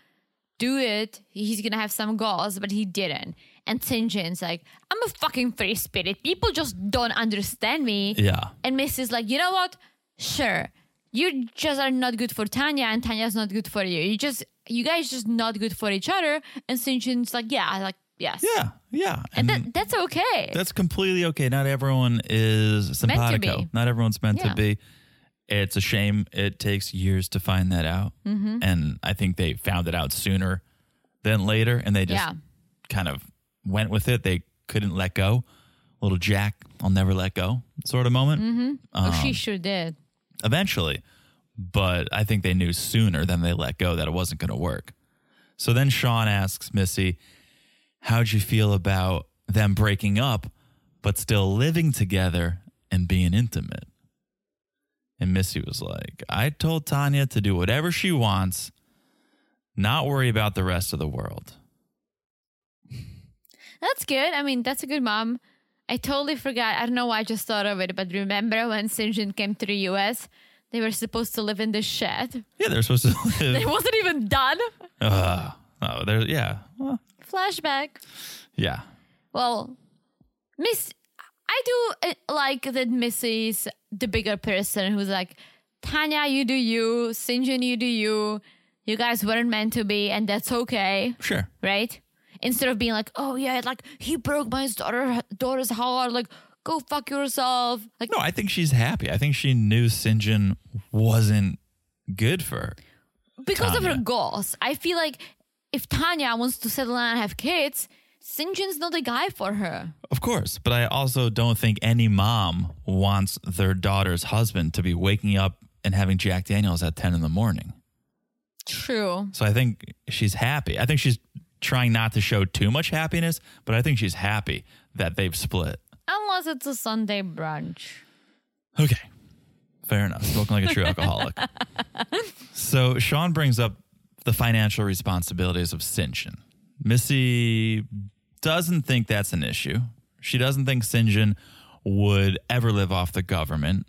do it. He's gonna have some goals, but he didn't. And Syngin's like, I'm a fucking free spirit. People just don't understand me. Yeah. And Missy's like, you know what? Sure. You just are not good for Tania, and Tania's not good for you. You just, you guys just not good for each other. And Syngin's like, yeah, like, yes. Yeah. Yeah. And that, that's okay. That's completely okay. Not everyone is Meant to simpatico. be. Not everyone's meant Yeah. to be. It's a shame it takes years to find that out. Mm-hmm. And I think they found it out sooner than later. And they just Yeah. kind of went with it. They couldn't let go. Little Jack, I'll never let go sort of moment. oh, Um, she sure did. eventually. But I think they knew sooner than they let go that it wasn't going to work. So then Shaun asks Missy, How'd you feel about them breaking up, but still living together and being intimate? And Missy was like, I told Tania to do whatever she wants, not worry about the rest of the world. That's good. I mean, that's a good mom. I totally forgot. I don't know why I just thought of it, but remember when Syngin came to the US? They were supposed to live in the shed. Yeah, they're supposed to live. It wasn't even done. uh, oh, there, yeah. Well, Flashback. yeah. Well, Miss, I do uh, like that Missy's the bigger person who's like, Tania, you do you. Syngin, you do you. You guys weren't meant to be, and that's okay. Sure. right? Instead of being like, oh yeah, like he broke my daughter daughter's heart, like go fuck yourself. Like No, I think she's happy. I think she knew Syngin wasn't good for her. because of her Tania. goals. I feel like if Tania wants to settle down and have kids, Syngin's not the guy for her. Of course, but I also don't think any mom wants their daughter's husband to be waking up and having Jack Daniels at 10 in the morning. True. So I think she's happy. I think she's trying not to show too much happiness, but I think she's happy that they've split. Unless it's a Sunday brunch. Okay. Fair enough. Spoken like a true alcoholic. So Shaun brings up the financial responsibilities of Syngin. Missy doesn't think that's an issue. She doesn't think Syngin would ever live off the government.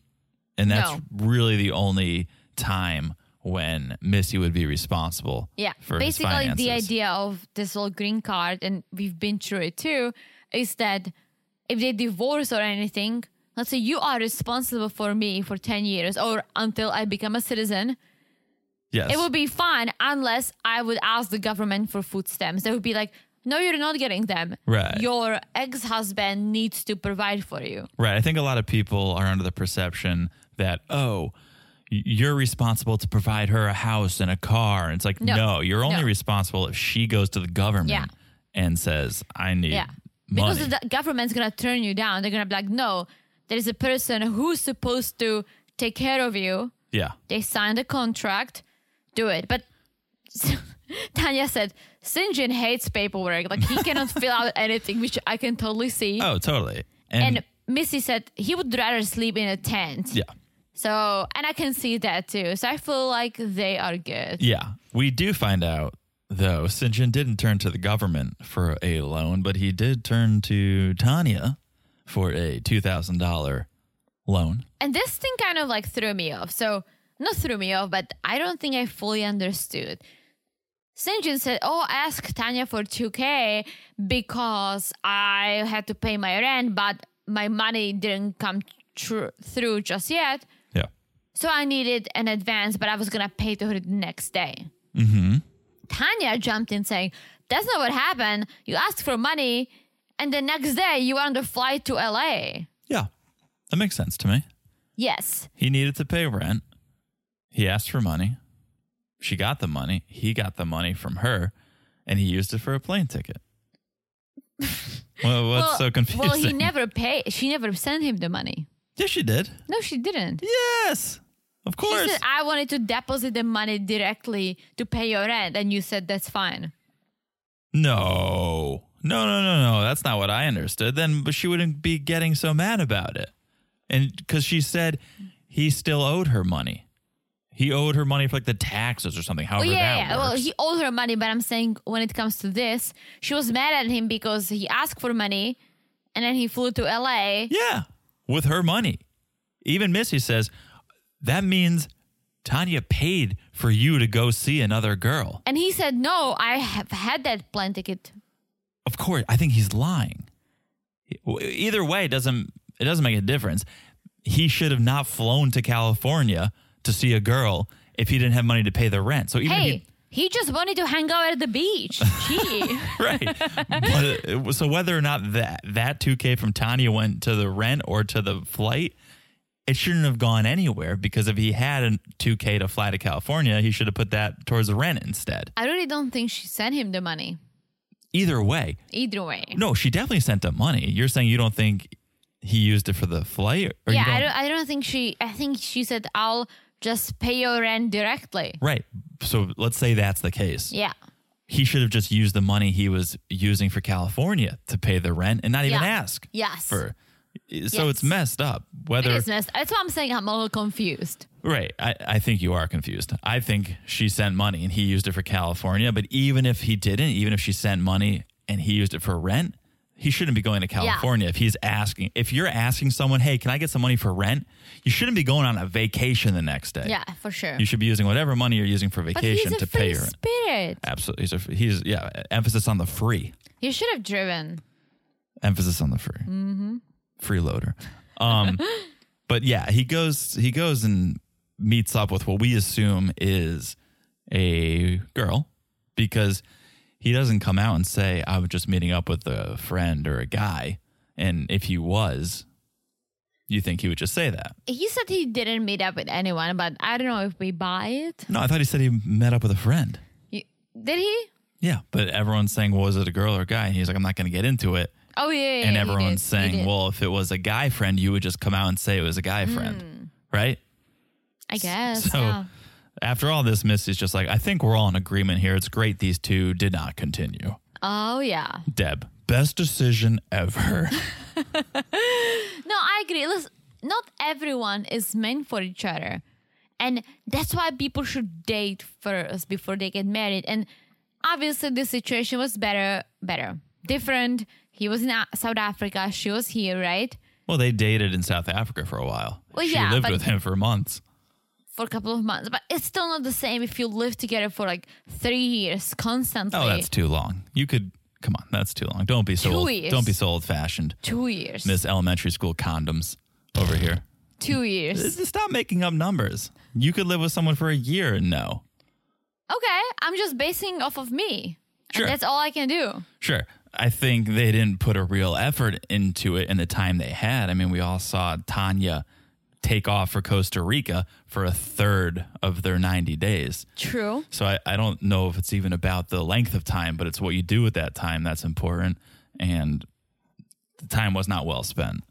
And that's No. really the only time when Missy would be responsible Yeah. Basically, the idea of this whole green card, and we've been through it too, is that if they divorce or anything, let's say you are responsible for me for 10 years or until I become a citizen, Yes. it would be fine unless I would ask the government for food stamps. They would be like, no, you're not getting them. Right. Your ex husband needs to provide for you. Right. I think a lot of people are under the perception that, oh, you're responsible to provide her a house and a car. And it's like, no, No. you're only No. responsible if she goes to the government Yeah. and says, I need Yeah. money. Because the government's going to turn you down. They're going to be like, no, there's a person who's supposed to take care of you. yeah. They signed a contract, do it. But Tania said, Syngin hates paperwork. Like he cannot fill out anything, which I can totally see. Oh, totally. And, and Missy said he would rather sleep in a tent. yeah. So, and I can see that too. So I feel like they are good. Yeah. We do find out, though, Syngin didn't turn to the government for a loan, but he did turn to Tania for a $2,000 loan. And this thing kind of like threw me off. So, not threw me off, but I don't think I fully understood. Syngin said, Oh, ask Tania for 2K because I had to pay my rent, but my money didn't come tr- through just yet. So I needed an advance, but I was going to pay to her the next day. Mm-hmm. Tania jumped in saying, That's not what happened. You asked for money, and the next day you were on the flight to LA. Yeah. That makes sense to me. Yes. He needed to pay rent. He asked for money. She got the money. He got the money from her, and he used it for a plane ticket. well, what's well, so confusing? Well, he never paid. She never sent him the money. yes, she did. No, she didn't. Yes, of She course. said, I wanted to deposit the money directly to pay your rent. And you said, that's fine. no, no, no, no, no. That's not what I understood. Then, but she wouldn't be getting so mad about it, and because she said he still owed her money. He owed her money for like the taxes or something. Oh, However, yeah, that yeah. Well, he owed her money, but I'm saying when it comes to this, she was mad at him because he asked for money and then he flew to LA. yeah, with her money. even Missy says that means Tania paid for you to go see another girl. And he said, No, I have had that plane ticket. Of course, I think he's lying. Either way, it doesn't it doesn't make a difference. He should have not flown to California to see a girl if he didn't have money to pay the rent. So even if Hey, he, he just wanted to hang out at the beach. Gee. right. but, uh, so whether or not that that 2K from Tania went to the rent or to the flight, it shouldn't have gone anywhere because if he had a 2K to fly to California, he should have put that towards the rent instead. I really don't think she sent him the money. Either way, Either way. no, she definitely sent him money. You're saying you don't think he used it for the flight? Yeah, I don't, I don't think she, I think she said, I'll just pay your rent directly. Right. So let's say that's the case. Yeah. He should have just used the money he was using for California to pay the rent and not even Yeah. ask Yes. for. So it's messed up. Whether It is messed. That's why I'm saying I'm a little confused. Right. I, I think you are confused. I think she sent money and he used it for California. But even if he didn't, even if she sent money and he used it for rent, he shouldn't be going to California if he's asking. If you're asking someone, hey, can I get some money for rent? You shouldn't be going on a vacation the next day. Yeah, for sure. You should be using whatever money you're using for vacation to pay your rent. spirit. Absolutely. He's, a, he's, yeah, emphasis on the free. You should have driven. Emphasis on the free. Mm-hmm. Freeloader. Um, but yeah, he goes he goes and meets up with what we assume is a girl because he doesn't come out and say I was just meeting up with a friend or a guy. And if he was, you think he would just say that? He said he didn't meet up with anyone, but I don't know if we buy it. No, I thought he said he met up with a friend. You- Did he? Yeah, but everyone's saying, well, was it a girl or a guy? And he's like, I'm not going to get into it. Oh yeah, yeah, and everyone's saying, well, if it was a guy friend, you would just come out and say it was a guy hmm. friend, right? I guess. So yeah. after all this, Missy's just like, I think we're all in agreement here. It's great these two did not continue. Oh yeah. Deb, best decision ever. No, I agree. Listen, not everyone is meant for each other. And that's why people should date first before they get married. And obviously the situation was better better. Different. He was in South Africa, she was here, right? well, they dated in South Africa for a while. Well, she yeah, lived with him for months. For a couple of months. But it's still not the same if you live together for like three years constantly. Oh, that's too long. You could come on, that's too long. Don't be so Two old, years. don't be so old fashioned. two years. Miss elementary school condoms over here. two years. Stop making up numbers. You could live with someone for a year and no. Okay. I'm just basing off of me. And Sure. that's all I can do. Sure. I think they didn't put a real effort into it in the time they had. I mean, we all saw Tania take off for Costa Rica for a third of their 90 days. True. So I, I don't know if it's even about the length of time, but it's what you do with that time that's important. And the time was not well spent.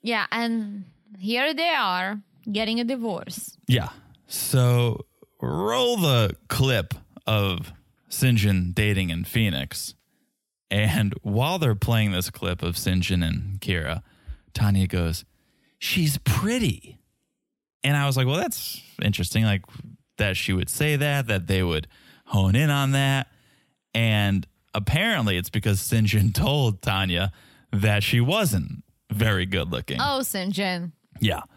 Yeah, and here they are getting a divorce. Yeah. So roll the clip of Syngin dating in Phoenix. And while they're playing this clip of Syngin and Kira, Tania goes, She's pretty. And I was like, Well, that's interesting. Like that she would say that, that they would hone in on that. And apparently it's because Syngin told Tania that she wasn't very good looking. Oh, Syngin. Yeah.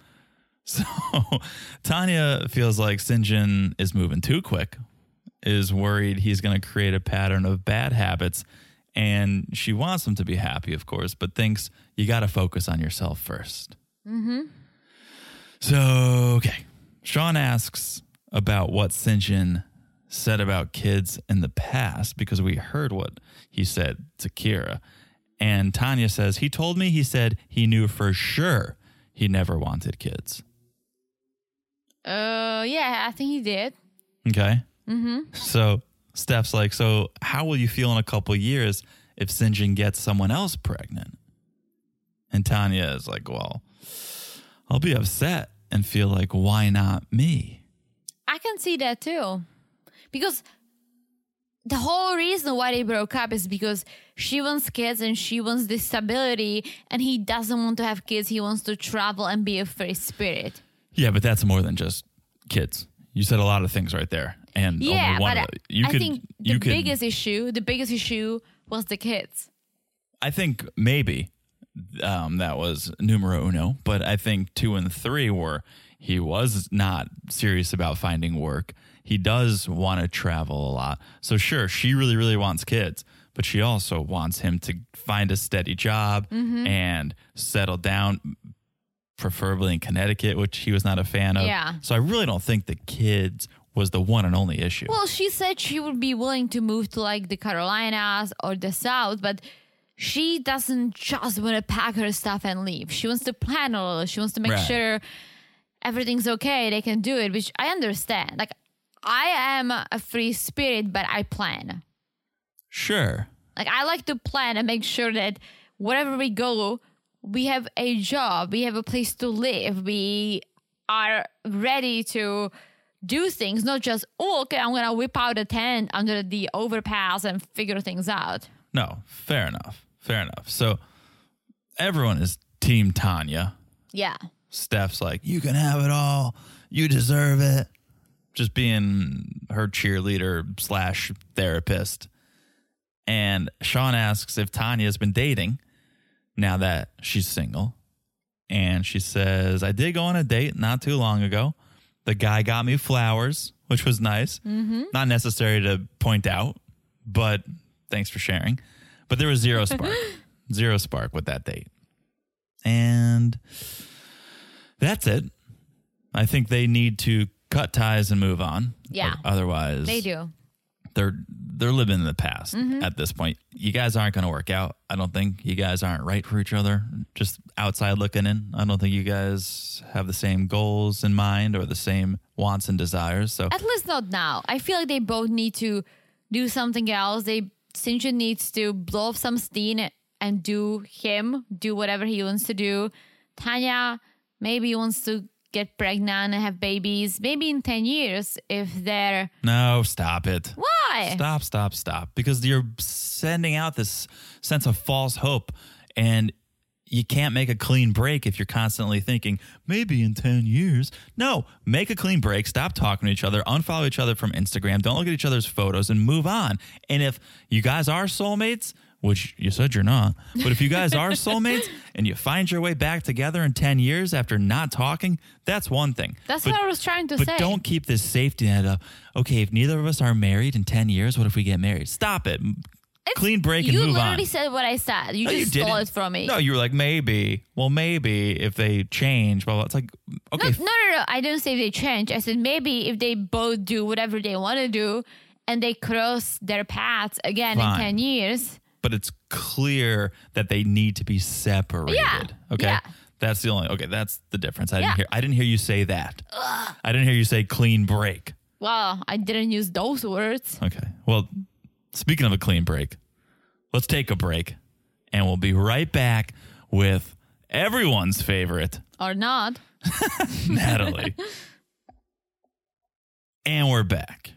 So Tania feels like Syngin is moving too quick, is worried he's going to create a pattern of bad habits. And she wants him to be happy, of course, but thinks you got to focus on yourself 1st Mm-hmm. So, okay. Shaun asks about what Syngin said about kids in the past because we heard what he said to Kira. And Tania says, he told me he said he knew for sure he never wanted kids. Uh, yeah, I think he did. Okay. Mm-hmm. So Steph's like, so how will you feel in a couple years if Syngin gets someone else pregnant? And Tania is like, well, I'll be upset and feel like, why not me? I can see that too. Because the whole reason why they broke up is because she wants kids and she wants this stability, and he doesn't want to have kids. He wants to travel and be a free spirit. Yeah, but that's more than just kids. You said a lot of things right there, and Yeah, only one but I. You I could, think the could, biggest issue, the biggest issue was the kids. I think maybe um, that was numero uno. But I think two and three were he was not serious about finding work. He does want to travel a lot. So sure, she really, really wants kids, but she also wants him to find a steady job Mm-hmm. and settle down, preferably in Connecticut, which he was not a fan of. Yeah. So I really don't think the kids was the one and only issue. Well, she said she would be willing to move to like the Carolinas or the South, but she doesn't just want to pack her stuff and leave. She wants to plan a little. She wants to make Right. sure everything's okay. They can do it, which I understand. Like, I am a free spirit, but I plan. sure. Like, I like to plan and make sure that wherever we go, we have a job, we have a place to live, we are ready to do things, not just, oh, okay, I'm gonna whip out a tent under the overpass and figure things out. No, fair enough. Fair enough. So everyone is Team Tania. Yeah. Steph's like, you can have it all. You deserve it. Just being her cheerleader slash therapist. And Shaun asks if Tania's been dating now that she's single. And she says, I did go on a date not too long ago. The guy got me flowers, which was nice. Mm-hmm. Not necessary to point out, but thanks for sharing. But there was zero spark, zero spark with that date. And that's it. I think they need to cut ties and move on. Yeah. Otherwise, They do. they're they're living in the past mm-hmm. at this point. You guys aren't going to work out. I don't think you guys aren't right for each other. Just outside looking in, I don't think you guys have the same goals in mind or the same wants and desires. So At least not now. I feel like they both need to do something else. They Syngin needs to blow off some steam and do him, do whatever he wants to do. Tania maybe wants to get pregnant and have babies. Maybe in 10 years if they're no, stop it. why? Stop, stop, stop. Because you're sending out this sense of false hope and you can't make a clean break if you're constantly thinking, maybe in 10 years. No, make a clean break. Stop talking to each other. Unfollow each other from Instagram. Don't look at each other's photos and move on. And if you guys are soulmates, which you said you're not, but if you guys are soulmates and you find your way back together in 10 years after not talking, that's one thing. That's But- what I was trying to but say. But don't keep this safety net of, okay, if neither of us are married in 10 years, what if we get married? Stop it. It's- Clean break and move on. you literally said what I said. You No, just you stole it from me. No, you were like, maybe. Well, maybe if they change, blah, blah. It's like, okay, No, no, no, no. I didn't say they change. I said maybe if they both do whatever they want to do and they cross their paths again Fine. in 10 years. But it's clear that they need to be separated. Yeah, Okay. yeah. That's the only, okay, that's the difference. I didn't Yeah. hear, I didn't hear you say that. Ugh. I didn't hear you say clean break. Well, I didn't use those words. Okay. Well, speaking of a clean break, let's take a break and we'll be right back with everyone's favorite, Or not. Natalie. and we're back.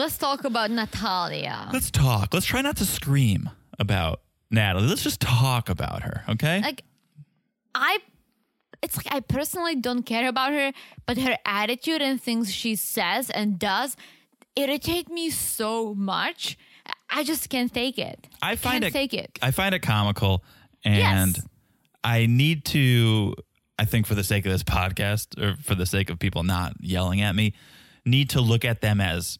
Let's talk about Natalia. Let's talk. Let's try not to scream about Natalie. Let's just talk about her, okay? Like, I. It's like I personally don't care about her, but her attitude and things she says and does irritate me so much. I just can't take it. I find it take it. I find it comical and Yes. I need to I think for the sake of this podcast or for the sake of people not yelling at me, need to look at them as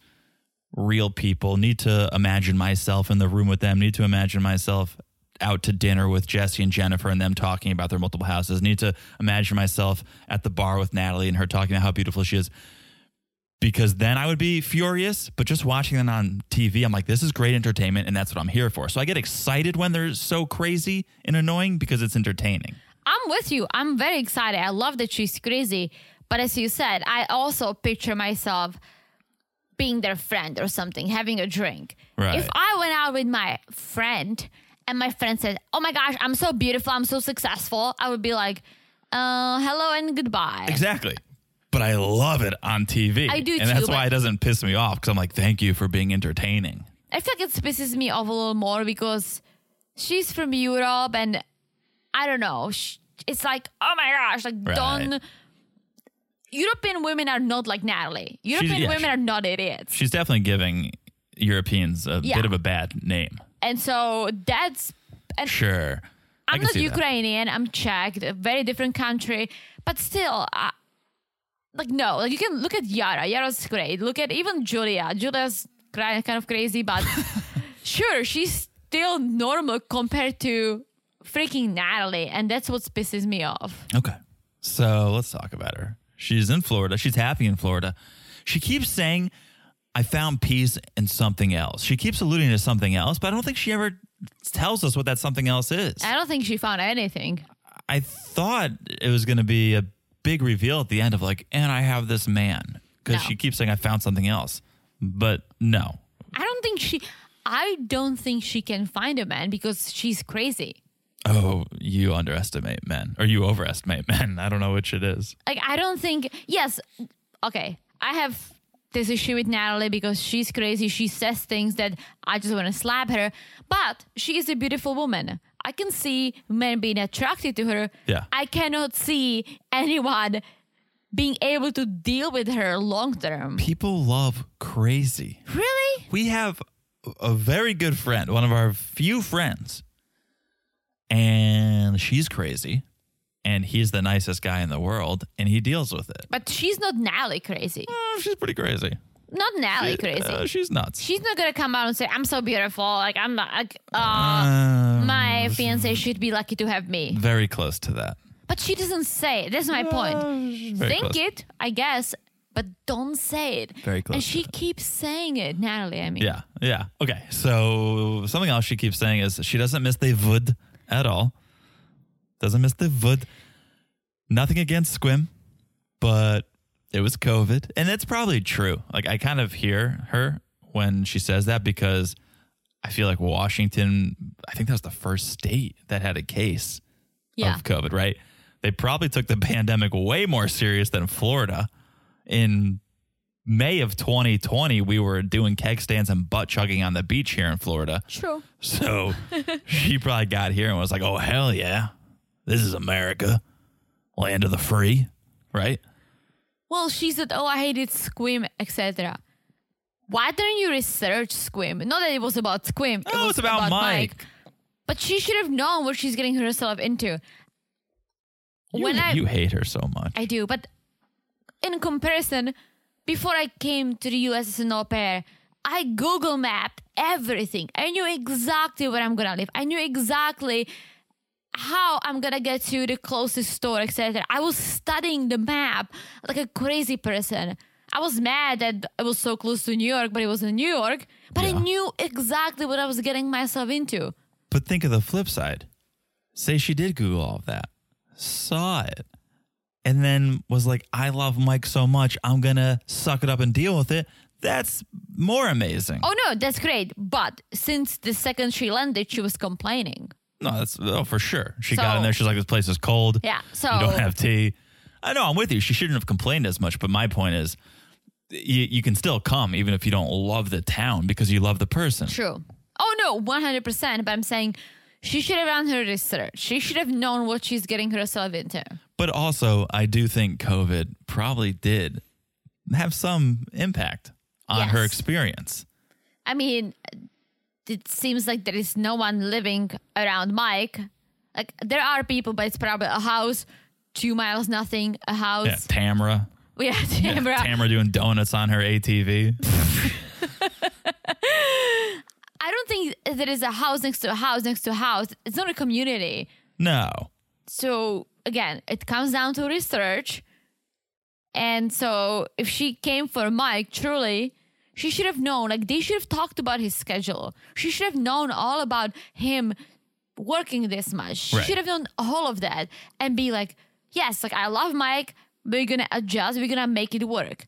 real people, need to imagine myself in the room with them, need to imagine myself out to dinner with Jesse and Jennifer and them talking about their multiple houses, need to imagine myself at the bar with Natalie and her talking about how beautiful she is. Because then I would be furious, but just watching them on TV, I'm like, this is great entertainment, and that's what I'm here for. So I get excited when they're so crazy and annoying because it's entertaining. I'm with you. I'm very excited. I love that she's crazy. But as you said, I also picture myself being their friend or something, having a drink. Right. If I went out with my friend and my friend said, Oh my gosh, I'm so beautiful, I'm so successful, I would be like, uh, hello and goodbye. Exactly. But I love it on TV. I do And too, that's why it doesn't piss me off because I'm like, thank you for being entertaining. I feel like it pisses me off a little more because she's from Europe and I don't know. It's like, oh my gosh, like Right. don't. European women are not like Natalie. European yeah, women are not idiots. She's definitely giving Europeans a Yeah. bit of a bad name. And so that's. And Sure. I'm not see that. Ukrainian. I'm Czech, a very different country. But still, uh, like no, like you can look at Yara. Yara's great. Look at even Julia. Julia's kind of crazy, but sure, she's still normal compared to freaking Natalie, and that's what pisses me off. Okay. So let's talk about her. She's in Florida. She's happy in Florida. She keeps saying, I found peace in something else. She keeps alluding to something else, but I don't think she ever tells us what that something else is. I don't think she found anything. I thought it was going to be a big reveal at the end of like, and I have this man because No. she keeps saying I found something else, but no. I don't think she. I don't think she can find a man because she's crazy. Oh, you underestimate men or you overestimate men. I don't know which it is. like I don't think yes okay I have this issue with Natalie because she's crazy she says things that I just want to slap her but she is a beautiful woman I can see men being attracted to her Yeah. I cannot see anyone being able to deal with her long term People love crazy. really we have a very good friend, one of our few friends, and she's crazy, and he's the nicest guy in the world, and he deals with it. but she's not Natalie crazy Oh, she's pretty crazy. not Natalie crazy Uh, she's nuts. she's not gonna come out and say I'm so beautiful like I'm not like, uh, Uh, my fiance should be lucky to have me very close to that. But she doesn't say it. That's my point. Think close. it, I guess, but don't say it. Very close And she keeps saying it, Natalie. I mean, Yeah, yeah. Okay, so something else she keeps saying is she doesn't miss the wood at all. Doesn't miss the wood. Nothing against Sequim, but it was COVID, and it's probably true. Like I kind of hear her when she says that because I feel like Washington. I think that was the first state that had a case Yeah. of COVID. Right? They probably took the pandemic way more serious than Florida. In May of 2020, we were doing keg stands and butt chugging on the beach here in Florida. True. So she probably got here and was like, oh, hell yeah. This is America, land of the free, right? Well, she said, "Oh, I hated Sequim, etc." Why didn't you research Sequim? Not that it was about Sequim. it was it's about, Mike. But she should have known what she's getting herself into. You, when I you hate her so much. I do, but in comparison, before I came to the US as an au pair, I Google mapped everything. I knew exactly where I'm gonna live. I knew exactly how I'm gonna get to the closest store, etc. I was studying the map like a crazy person. I was mad that it was so close to New York, but it was in New York. But I knew exactly what I was getting myself into. but think of the flip side. Say she did Google all of that, saw it, and then was like, I love Mike so much, I'm to suck it up and deal with it. That's more amazing. Oh no, that's great. But since the second she landed, she was complaining. No, that's oh for sure. She got in there. She's like, "This place is cold. Yeah, so- you don't have tea." I know. I'm with you. She shouldn't have complained as much. But my point is, you, you can still come even if you don't love the town because you love the person. True. Oh no, one hundred percent. But I'm saying she should have done her research. She should have known what she's getting herself into. But also, I do think COVID probably did have some impact on her experience. I mean, it seems like there is no one living around Mike. Like there are people, but it's probably a house, two miles nothing, a Yeah, house. Tamara. Yeah, Yeah, Tamara. Tamara doing donuts on her ATV. I don't think there is a house next to a house next to a house. It's not a community. No. so again, it comes down to research. And so if she came for Mike, truly, she should have known, like they should have talked about his schedule. She should have known all about him working this much. She Right. should have known all of that and be like, yes, like I love Mike, we're gonna adjust, we're gonna make it work.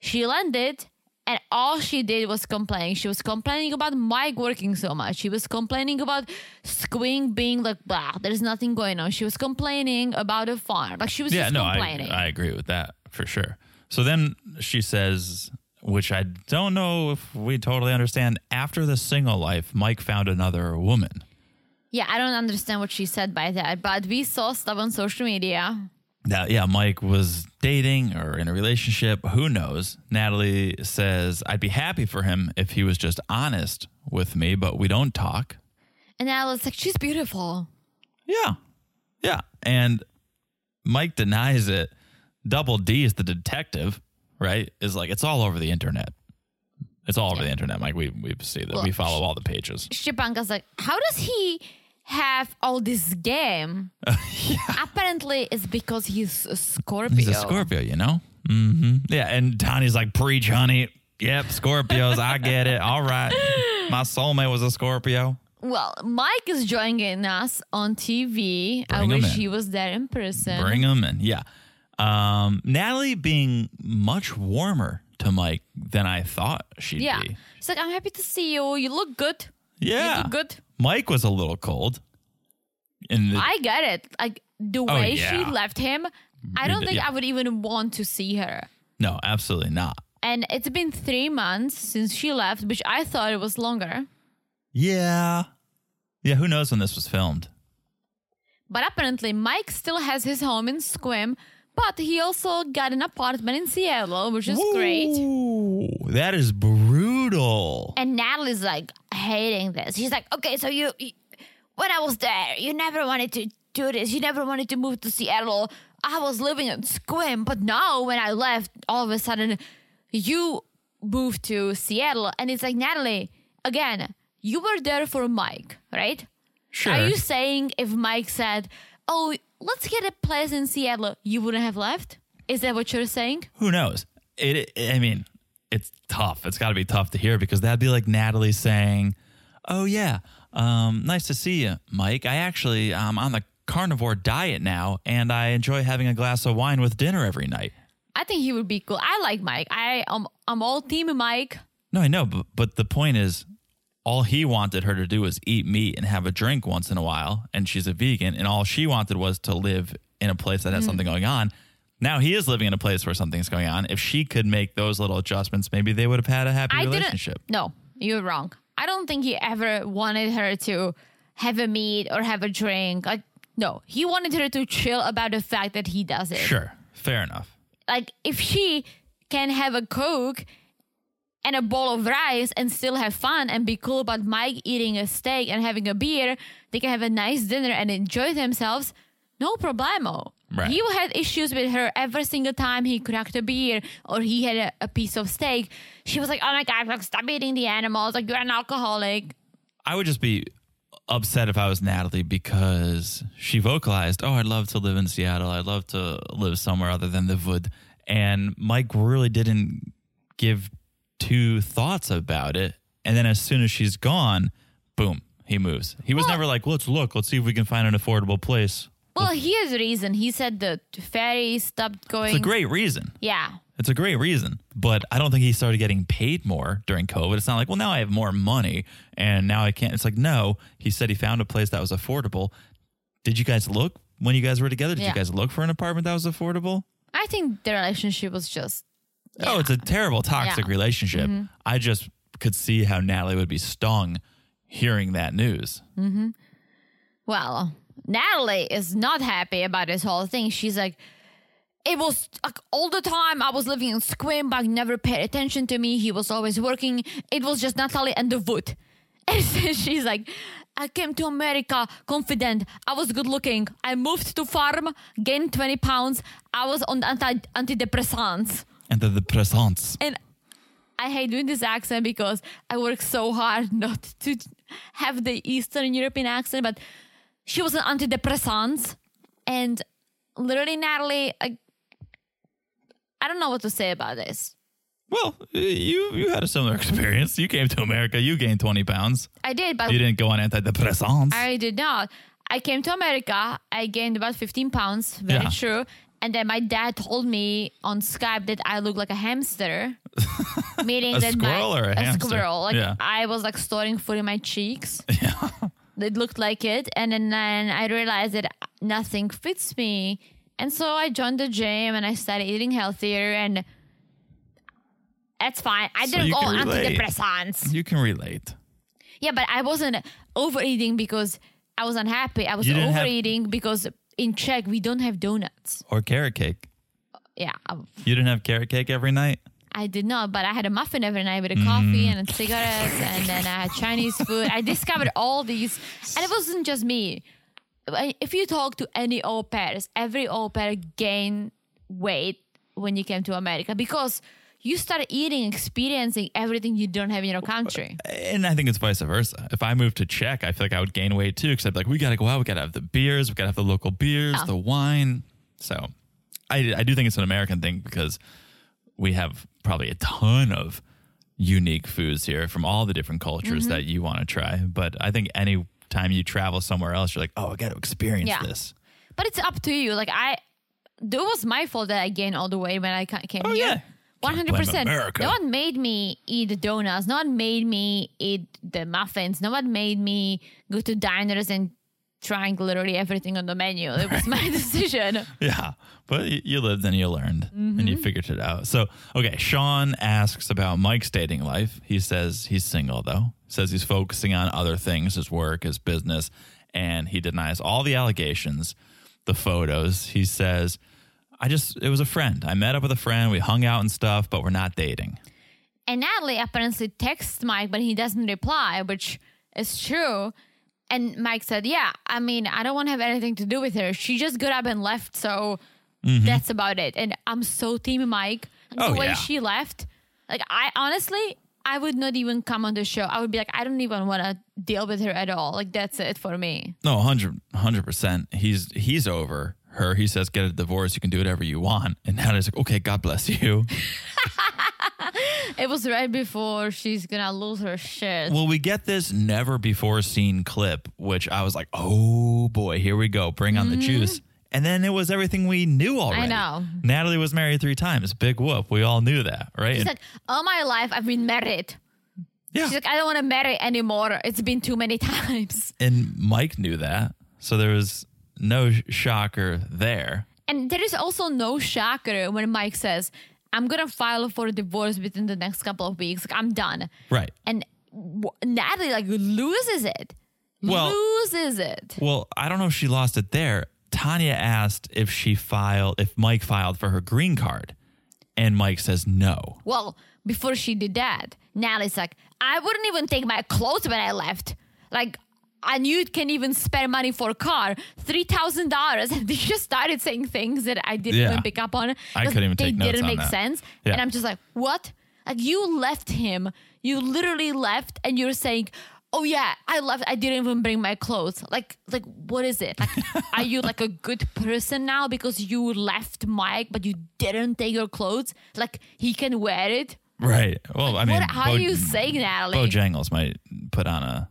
She landed and all she did was complain. She was complaining about Mike working so much. She was complaining about Sequim being like, blah, there's nothing going on. She was complaining about a farm. Like she was Yeah, just no, I, complaining. I agree with that for sure. So then she says, which I don't know if we totally understand. After the single life, Mike found another woman. yeah, I don't understand what she said by that, but we saw stuff on social media. Now, yeah, Mike was dating or in a relationship. Who knows? Natalie says, I'd be happy for him if he was just honest with me, but we don't talk. And was like, she's beautiful. Yeah. Yeah. And Mike denies it. Double D is the detective, right? Is like, it's all over the internet. It's all over the internet, Mike. We we see that. Well, we follow all the pages. Stepanka's like, how does he have all this game? Apparently, it's because he's a Scorpio. He's a Scorpio, you know? hmm Yeah. And Tony's like, preach, honey. Yep, Scorpios. I get it. All right. My soulmate was a Scorpio. Well, Mike is joining us on TV. I Bring him wish in. he was there in person. Bring him in. Yeah. Um, Natalie being much warmer to Mike than I thought she'd yeah. be. He's like, I'm happy to see you. You look good. Yeah. You look good. Mike was a little cold. In the, I get it. Like the oh, way she Oh, left him, I don't think yeah. I would even want to see her. no, absolutely not. And it's been three months since she left, which I thought it was longer. Yeah. Yeah, who knows when this was filmed? But apparently, Mike still has his home in Sequim, but he also got an apartment in Seattle, which is great. Ooh, that is brutal. And Natalie's like hating this. She's like, okay, so you, you- when I was there, you never wanted to do this. You never wanted to move to Seattle. I was living in Sequim, but now when I left, all of a sudden, you moved to Seattle. And it's like, Natalie, again, you were there for Mike, right? Sure. Are you saying if Mike said, oh, let's get a place in Seattle, you wouldn't have left? Is that what you're saying? who knows? It- I mean, it's tough. It's got to be tough to hear because that'd be like Natalie saying, "Oh yeah, um, nice to see you, Mike. I actually I'm on the carnivore diet now, and I enjoy having a glass of wine with dinner every night." I think he would be cool. I like Mike. I am I'm all team Mike. No, I know, but but the point is, all he wanted her to do was eat meat and have a drink once in a while, and she's a vegan, and all she wanted was to live in a place that has Mm-hmm. something going on. Now he is living in a place where something's going on. If she could make those little adjustments, maybe they would have had a happy I relationship. No, you're wrong. I don't think he ever wanted her to have a meet or have a drink. Like, no, he wanted her to chill about the fact that he does it. Sure, fair enough. Like, if she can have a Coke and a bowl of rice and still have fun and be cool about Mike eating a steak and having a beer, they can have a nice dinner and enjoy themselves. No problemo. Right. He had issues with her every single time he cracked a beer or he had a, a piece of steak. She was like, "Oh my god, like stop eating the animals! Like you're an alcoholic." I would just be upset if I was Natalie because she vocalized, "Oh, I'd love to live in Seattle. I'd love to live somewhere other than the Wood." And Mike really didn't give two thoughts about it. And then as soon as she's gone, boom, he moves. He was never like, "Let's look. Let's see if we can find an affordable place." Well, he has a reason. He said the ferry stopped going. It's a great reason. yeah. It's a great reason, but I don't think he started getting paid more during COVID. It's not like, well, now I have more money and now I can't. It's like, no, he said he found a place that was affordable. Did you guys look when you guys were together? Did Yeah. you guys look for an apartment that was affordable? I think the relationship was just Oh, it's a terrible toxic Yeah. relationship. Mm-hmm. I just could see how Natalie would be stung hearing that news. Mm-hmm. Well, Natalie is not happy about this whole thing. She's like, it was like all the time I was living in Sequim, but never paid attention to me. He was always working. It was just Natalie and the wood. And so she's like, I came to America confident. I was good looking. I moved to farm, gained 20 pounds. I was on anti antidepressants. And the, the. And I hate doing this accent because I work so hard not to have the Eastern European accent, but she was on antidepressants. And literally, Natalie, I, I don't know what to say about this. Well, you you had a similar experience. You came to America. You gained 20 pounds. I did, but You didn't go on antidepressants. I did not. I came to America. I gained about 15 pounds. Very Yeah. true. And then my dad told me on Skype that I look like a hamster. meaning A that squirrel my, or a hamster? squirrel. Like Yeah. I was like storing food in my cheeks. It looked like it. And then, then I realized that nothing fits me. And so I joined the gym and I started eating healthier and that's fine. I So didn't go on antidepressants. You can relate. Yeah, but I wasn't overeating because I was unhappy. I was didn't have- overeating because in Czech we don't have donuts. Or carrot cake. Yeah, You didn't have carrot cake every night? I did not, but I had a muffin every night with a coffee Mm. and cigarettes, and then I had Chinese food. I discovered all these, and it wasn't just me. if you talk to any au pairs, every au pair gain weight when you came to America because you start eating, experiencing everything you don't have in your country. And I think it's vice versa. If I moved to Czech, I feel like I would gain weight too, because I'd be like, we got to go out, we got to have the beers, we got to have the local beers, Yeah. the wine. So I, I do think it's an American thing because we have probably a ton of unique foods here from all the different cultures Mm-hmm. that you want to try. But I think any time you travel somewhere else, you're like, oh, I got to experience Yeah. this. But it's up to you. Like I, it was my fault that I gained all the weight when I came Oh, here. yeah. One hundred percent. No one made me eat the donuts. No one made me eat the muffins. No one made me go to diners and trying literally everything on the menu. It was my decision. Yeah, but you lived and you learned and Mm-hmm. you figured it out. So, okay, Shaun asks about Mike's dating life. He says he's single, though. Says he's focusing on other things, his work, his business, and he denies all the allegations, the photos. He says, I just, it was a friend. I met up with a friend. We hung out and stuff, but we're not dating. And Natalie apparently texts Mike, but he doesn't reply, which is true. And Mike said, Yeah, I mean, I don't want to have anything to do with her. She just got up and left. So that's about it. And I'm so team Mike. Mm-hmm. Oh, the way yeah. she left, like, I honestly, I would not even come on the show. I would be like, I don't even want to deal with her at all. Like, that's it for me. No, 100 percent. He's he's over her. He says, "Get a divorce. You can do whatever you want." And now he's like, "Okay, God bless you." It was right before she's to lose her shit. Well, we get this never before seen clip, which I was like, "Oh boy, here we go. Bring on the mm-hmm. juice." And then it was everything we knew already. I know. Natalie was married three times. Big whoop. We all knew that, right? She's And- like, All my life, I've been married. yeah. She's like, I don't want to marry anymore. It's been too many times. and Mike knew that, so there was no sh- shocker there. And there is also no shocker when Mike says, I'm to file for divorce within the next couple of weeks. Like, I'm done. Right. And w- Natalie, like, loses it. Well- loses it. Well, I don't know if she lost it there. Tania asked if she filed, if Mike filed for her green card, and Mike says no. Well, before she did that, Natalie's like, I wouldn't even take my clothes when I left. Like, and you can even spare money for a car, three thousand dollars, and they just started saying things that I didn't Yeah. even pick up on. I couldn't even they take notes didn't make that. sense, Yeah. and I'm just like, what? Like you left him, you literally left, and you're saying. Oh yeah, I left. I didn't even bring my clothes. Like, like, what is it? Like, are you like a good person now because you left Mike, but you didn't take your clothes? Like, he can wear it. Right. Well, I mean, what? How Bo- are you saying, Natalie? Bojangles might put on a,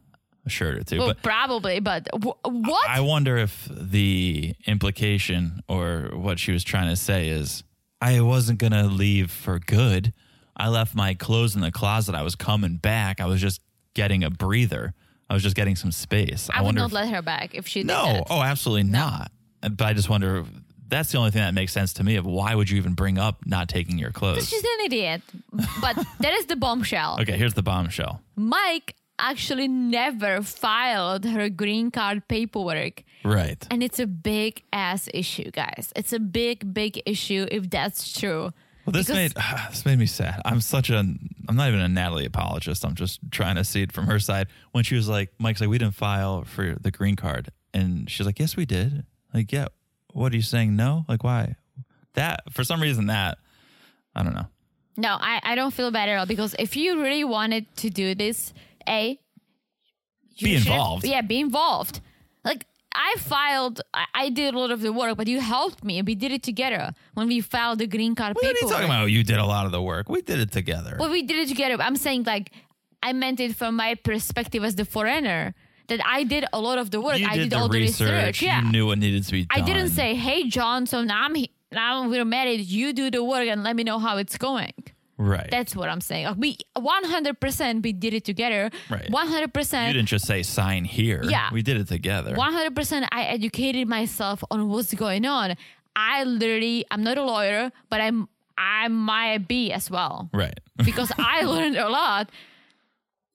a shirt or two, well, but probably, but wh- what? I wonder if the implication or what she was trying to say is I wasn't going to leave for good. I left my clothes in the closet. I was coming back. I was just getting a breather. I was just getting some space. I, would not if- let her back if she No, that. oh, absolutely not. But I just wonder. That's the only thing that makes sense to me. Of why would you even bring up not taking your clothes? She's an idiot. But that is the bombshell. Okay, here's the bombshell. Mike actually never filed her green card paperwork. Right. And it's a big ass issue, guys. It's a big, big issue if that's true. Well, this Because- made this made me sad. I'm such a I'm not even a Natalie apologist. I'm just trying to see it from her side. When she was like, Mike's like, we didn't file for the green card, and she's like, yes, we did. Like, yeah. What are you saying? No. Like, why? That for some reason that I don't know. No, I, I don't feel bad at all because if you really wanted to do this, A, Be involved. yeah, be involved. Like, I filed, I, I did a lot of the work, but you helped me. And we did it together when we filed the green card What are you talking about? You did a lot of the work. We did it together. Well, we did it together. I'm saying, like, I meant it from my perspective as the foreigner that I did a lot of the work. you I did, did the all the research. research. Yeah. You knew what needed to be done. I didn't say, hey, John, so now I'm he- now we're married. You do the work and let me know how it's going. Right. That's what I'm saying. Like we 100% we did it together. Right. 100%. you didn't just say sign here. Yeah. we did it together. 100% I educated myself on what's going on. I literally I'm not a lawyer, but I'm I might be as well Right. because I learned a lot.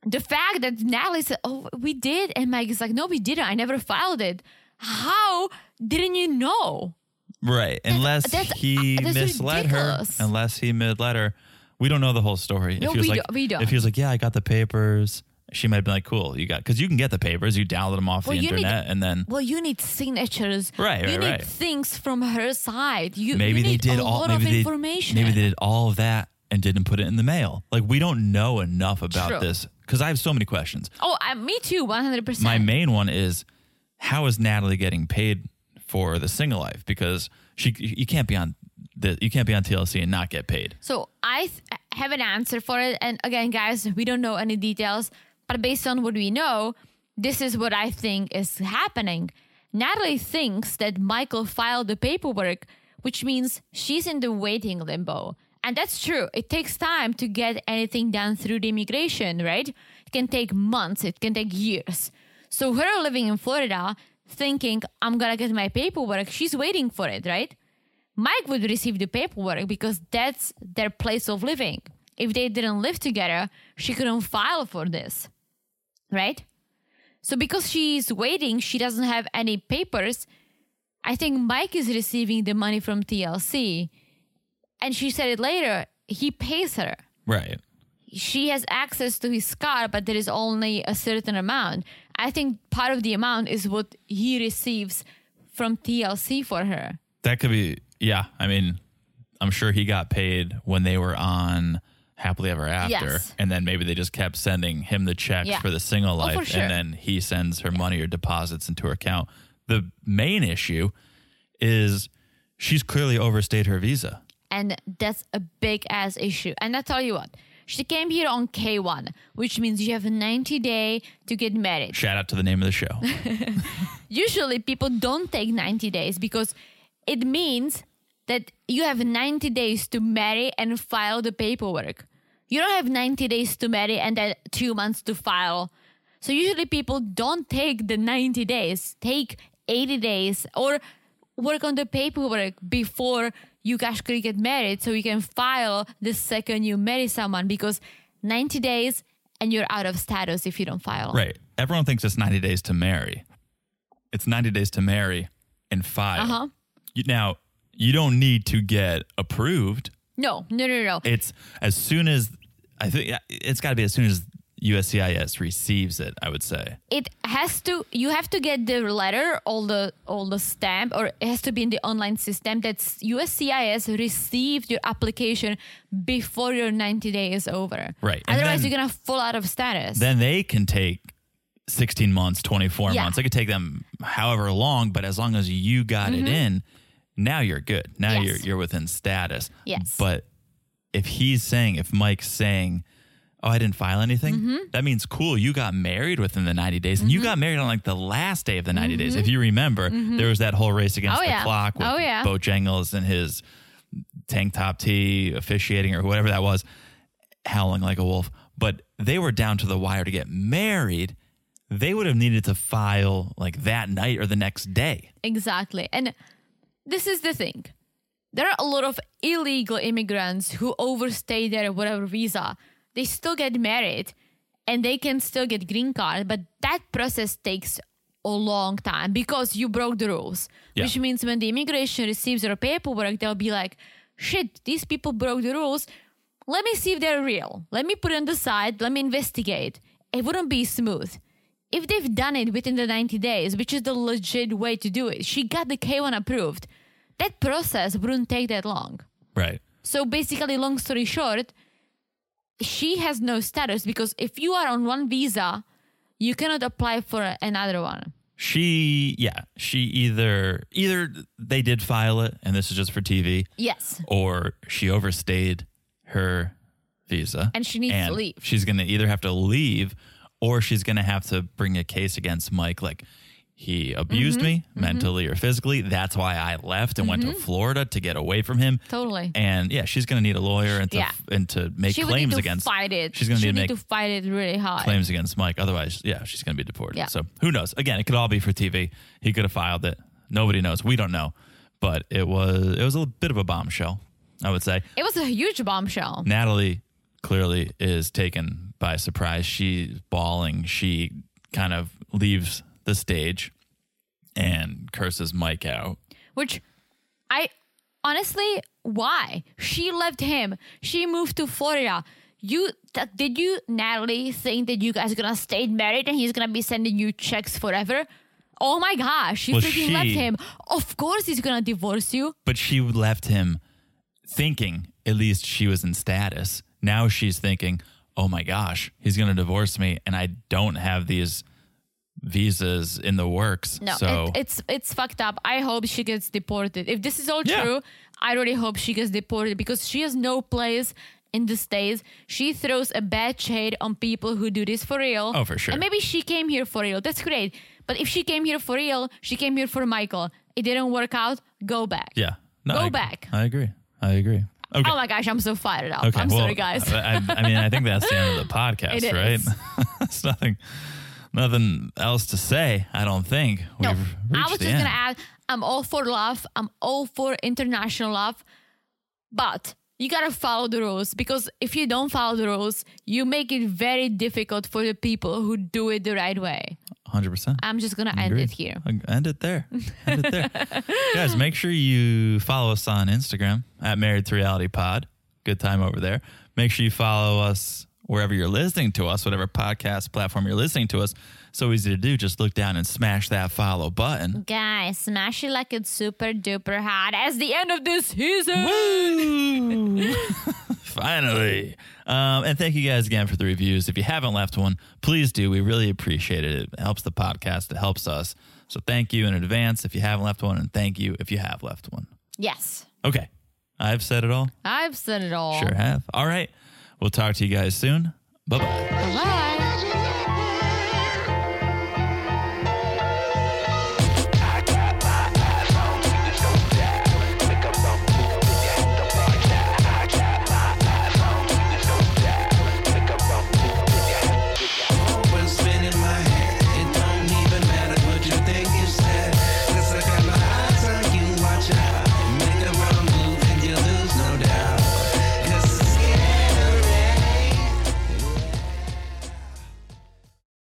The fact that Natalie said, "Oh, we did," and Mike is like, "No, we didn't. I never filed it." How didn't you know? Right. Unless that's- he that's misled ridiculous. her. Unless he misled her. We don't know the whole story. No, if he was we like, don't- we don't. If he was like, yeah, I got the papers she might have been like, "Cool, you got," because you can get the papers, you download them off Well, the you need- internet, and then Well, you need signatures. Right, You right, need right. things from her side. You maybe you they need did a all. lot Maybe of they information. maybe they did all of that and didn't put it in the mail. Like we don't know enough about True. this because I have so many questions. Oh, I, me too. One hundred percent. My main one is how is Natalie getting paid for the single life? Because she you can't be on you can't be on TLC and not get paid. So I th- have an answer for it. And again, guys, we don't know any details, but based on what we know, this is what I think is happening. Natalie thinks that Michael filed the paperwork, which means she's in the waiting limbo. And that's true. It takes time to get anything done through the immigration, right? It can take months, it can take years. So, her living in Florida, thinking, I'm gonna get my paperwork, she's waiting for it, right? Mike would receive the paperwork because that's their place of living. If they didn't live together, she couldn't file for this. Right? So because she's waiting, she doesn't have any papers. I think Mike is receiving the money from TLC. And she said it later, he pays her. Right. She has access to his car, but there is only a certain amount. I think part of the amount is what he receives from TLC for her. That could be yeah. I mean, I'm sure he got paid when they were on Happily Ever After. Yes. And then maybe they just kept sending him the checks Yeah. for the single Oh, life. sure. And then he sends her money or deposits into her account. The main issue is she's clearly overstayed her visa. And that's a big ass issue. And I tell you what, she came here on K1, which means you have a 90 day to get married. Shout out to the name of the show. Usually people don't take 90 days because it means that you have 90 days to marry and file the paperwork. You don't have 90 days to marry and then two months to file. So usually people don't take the 90 days, take 80 days or work on the paperwork before you actually get married so you can file the second you marry someone because 90 days and you're out of status if you don't file. right. Everyone thinks it's 90 days to marry. It's 90 days to marry and file. Uh-huh. You, now, you don't need to get approved. No, no, no, no. It's as soon as I think it's got to be as soon as USCIS receives it. I would say. it has to you have to get the letter all the all the stamp or it has to be in the online system that USCIS received your application before your 90 day is over Right, otherwise then- you're gonna fall out of status Then they can take 16 months, 24 Yeah. months. It could take them however long, but as long as you got it mm-hmm. in, now you're good. Now Mm-hmm. Yes. you're you're within status. Yes. But if he's saying, if Mike's saying, "Oh, I didn't file anything," Mm-hmm. that means cool. You got married within the 90 days, and you got married on like the last day of the 90 days. If you remember, there was that whole race against Mm-hmm. Oh, the yeah. clock with Oh, yeah. Bojangles and his tank top tee officiating or whatever that was, howling like a wolf. But they were down to the wire to get married. They would have needed to file like that night or the next day. Exactly. And this is the thing. There are a lot of illegal immigrants who overstay their whatever visa. They still get married and they can still get green card, but that process takes a long time because you broke the rules. Yeah. Which means when the immigration receives your paperwork, they'll be like, shit, these people broke the rules. Let me see if they're real. Let me put it on the side. Let me investigate. It wouldn't be smooth if they've done it within the 90 days, which is the legit way to do it, she got the K1 approved, that process wouldn't take that long. Right. So basically, long story short, she has no status because if you are on one visa, you cannot apply for another one. She yeah, she either either they did file it and this is just for TV Yes. or she overstayed her visa And she needs to leave. She's going to either have to leave or she's going to have to bring a case against Mike like he abused Mm-hmm. me mentally or physically. That's why I left and went to Florida to get away from him. Totally. And yeah, she's going to need a lawyer and to Yeah. and to make she claims to against fight it. She's going to need need to fight it really hard. claims against Mike. Otherwise, yeah, she's going to be deported. Yeah. So who knows? Again, it could all be for TV. He could have filed it. Nobody knows. We don't know. But it was it was a bit of a bombshell, I would say. It was a huge bombshell. Natalie clearly is taken by surprise. She's bawling. She kind of leaves the stage and curses Mike out. Which I honestly, why? She left him. She moved to Florida. You th- did you Natalie think that you guys are gonna stay married and he's gonna be sending you checks forever? Oh my gosh, you Well, freaking left him. Of course he's gonna divorce you. But she left him thinking at least she was in status. Now she's thinking, oh my gosh, he's going to divorce me and I don't have these visas in the works. No, so it, it's it's fucked up. I hope she gets deported. If this is all Yeah. true, I really hope she gets deported because she has no place in the states. She throws a bad shade on people who do this for real. Oh, for sure. And maybe she came here for real. That's great. But if she came here for real, she came here for Michael. It didn't work out. Go back. yeah. No, Go I, back. I agree. I agree. Okay. Oh my gosh, I'm so fired up. Okay, I'm well, sorry, guys. I, I- mean, I think that's the end of the podcast, It right? it's nothing, nothing else to say. I don't think we've No, I was just end. gonna add, I'm all for love. I'm all for international love, but you gotta follow the rules because if you don't follow the rules, you make it very difficult for the people who do it the right way. Hundred percent. I'm just gonna end it here. End it there. End it there. Guys, make sure you follow us on Instagram at Married to Reality Pod. Good time over there. Make sure you follow us wherever you're listening to us, whatever podcast platform you're listening to us. So easy to do. Just look down and smash that follow button. Guys, smash it like it's super duper hot as the end of this season. Woo! Finally. Um, and thank you guys again for the reviews. If you haven't left one, please do. We really appreciate it. It helps the podcast, it helps us. So thank you in advance if you haven't left one, and thank you if you have left one. Yes, Okay. I've said it all. I've said it all. Sure have. All right. We'll talk to you guys soon. Bye bye. Bye.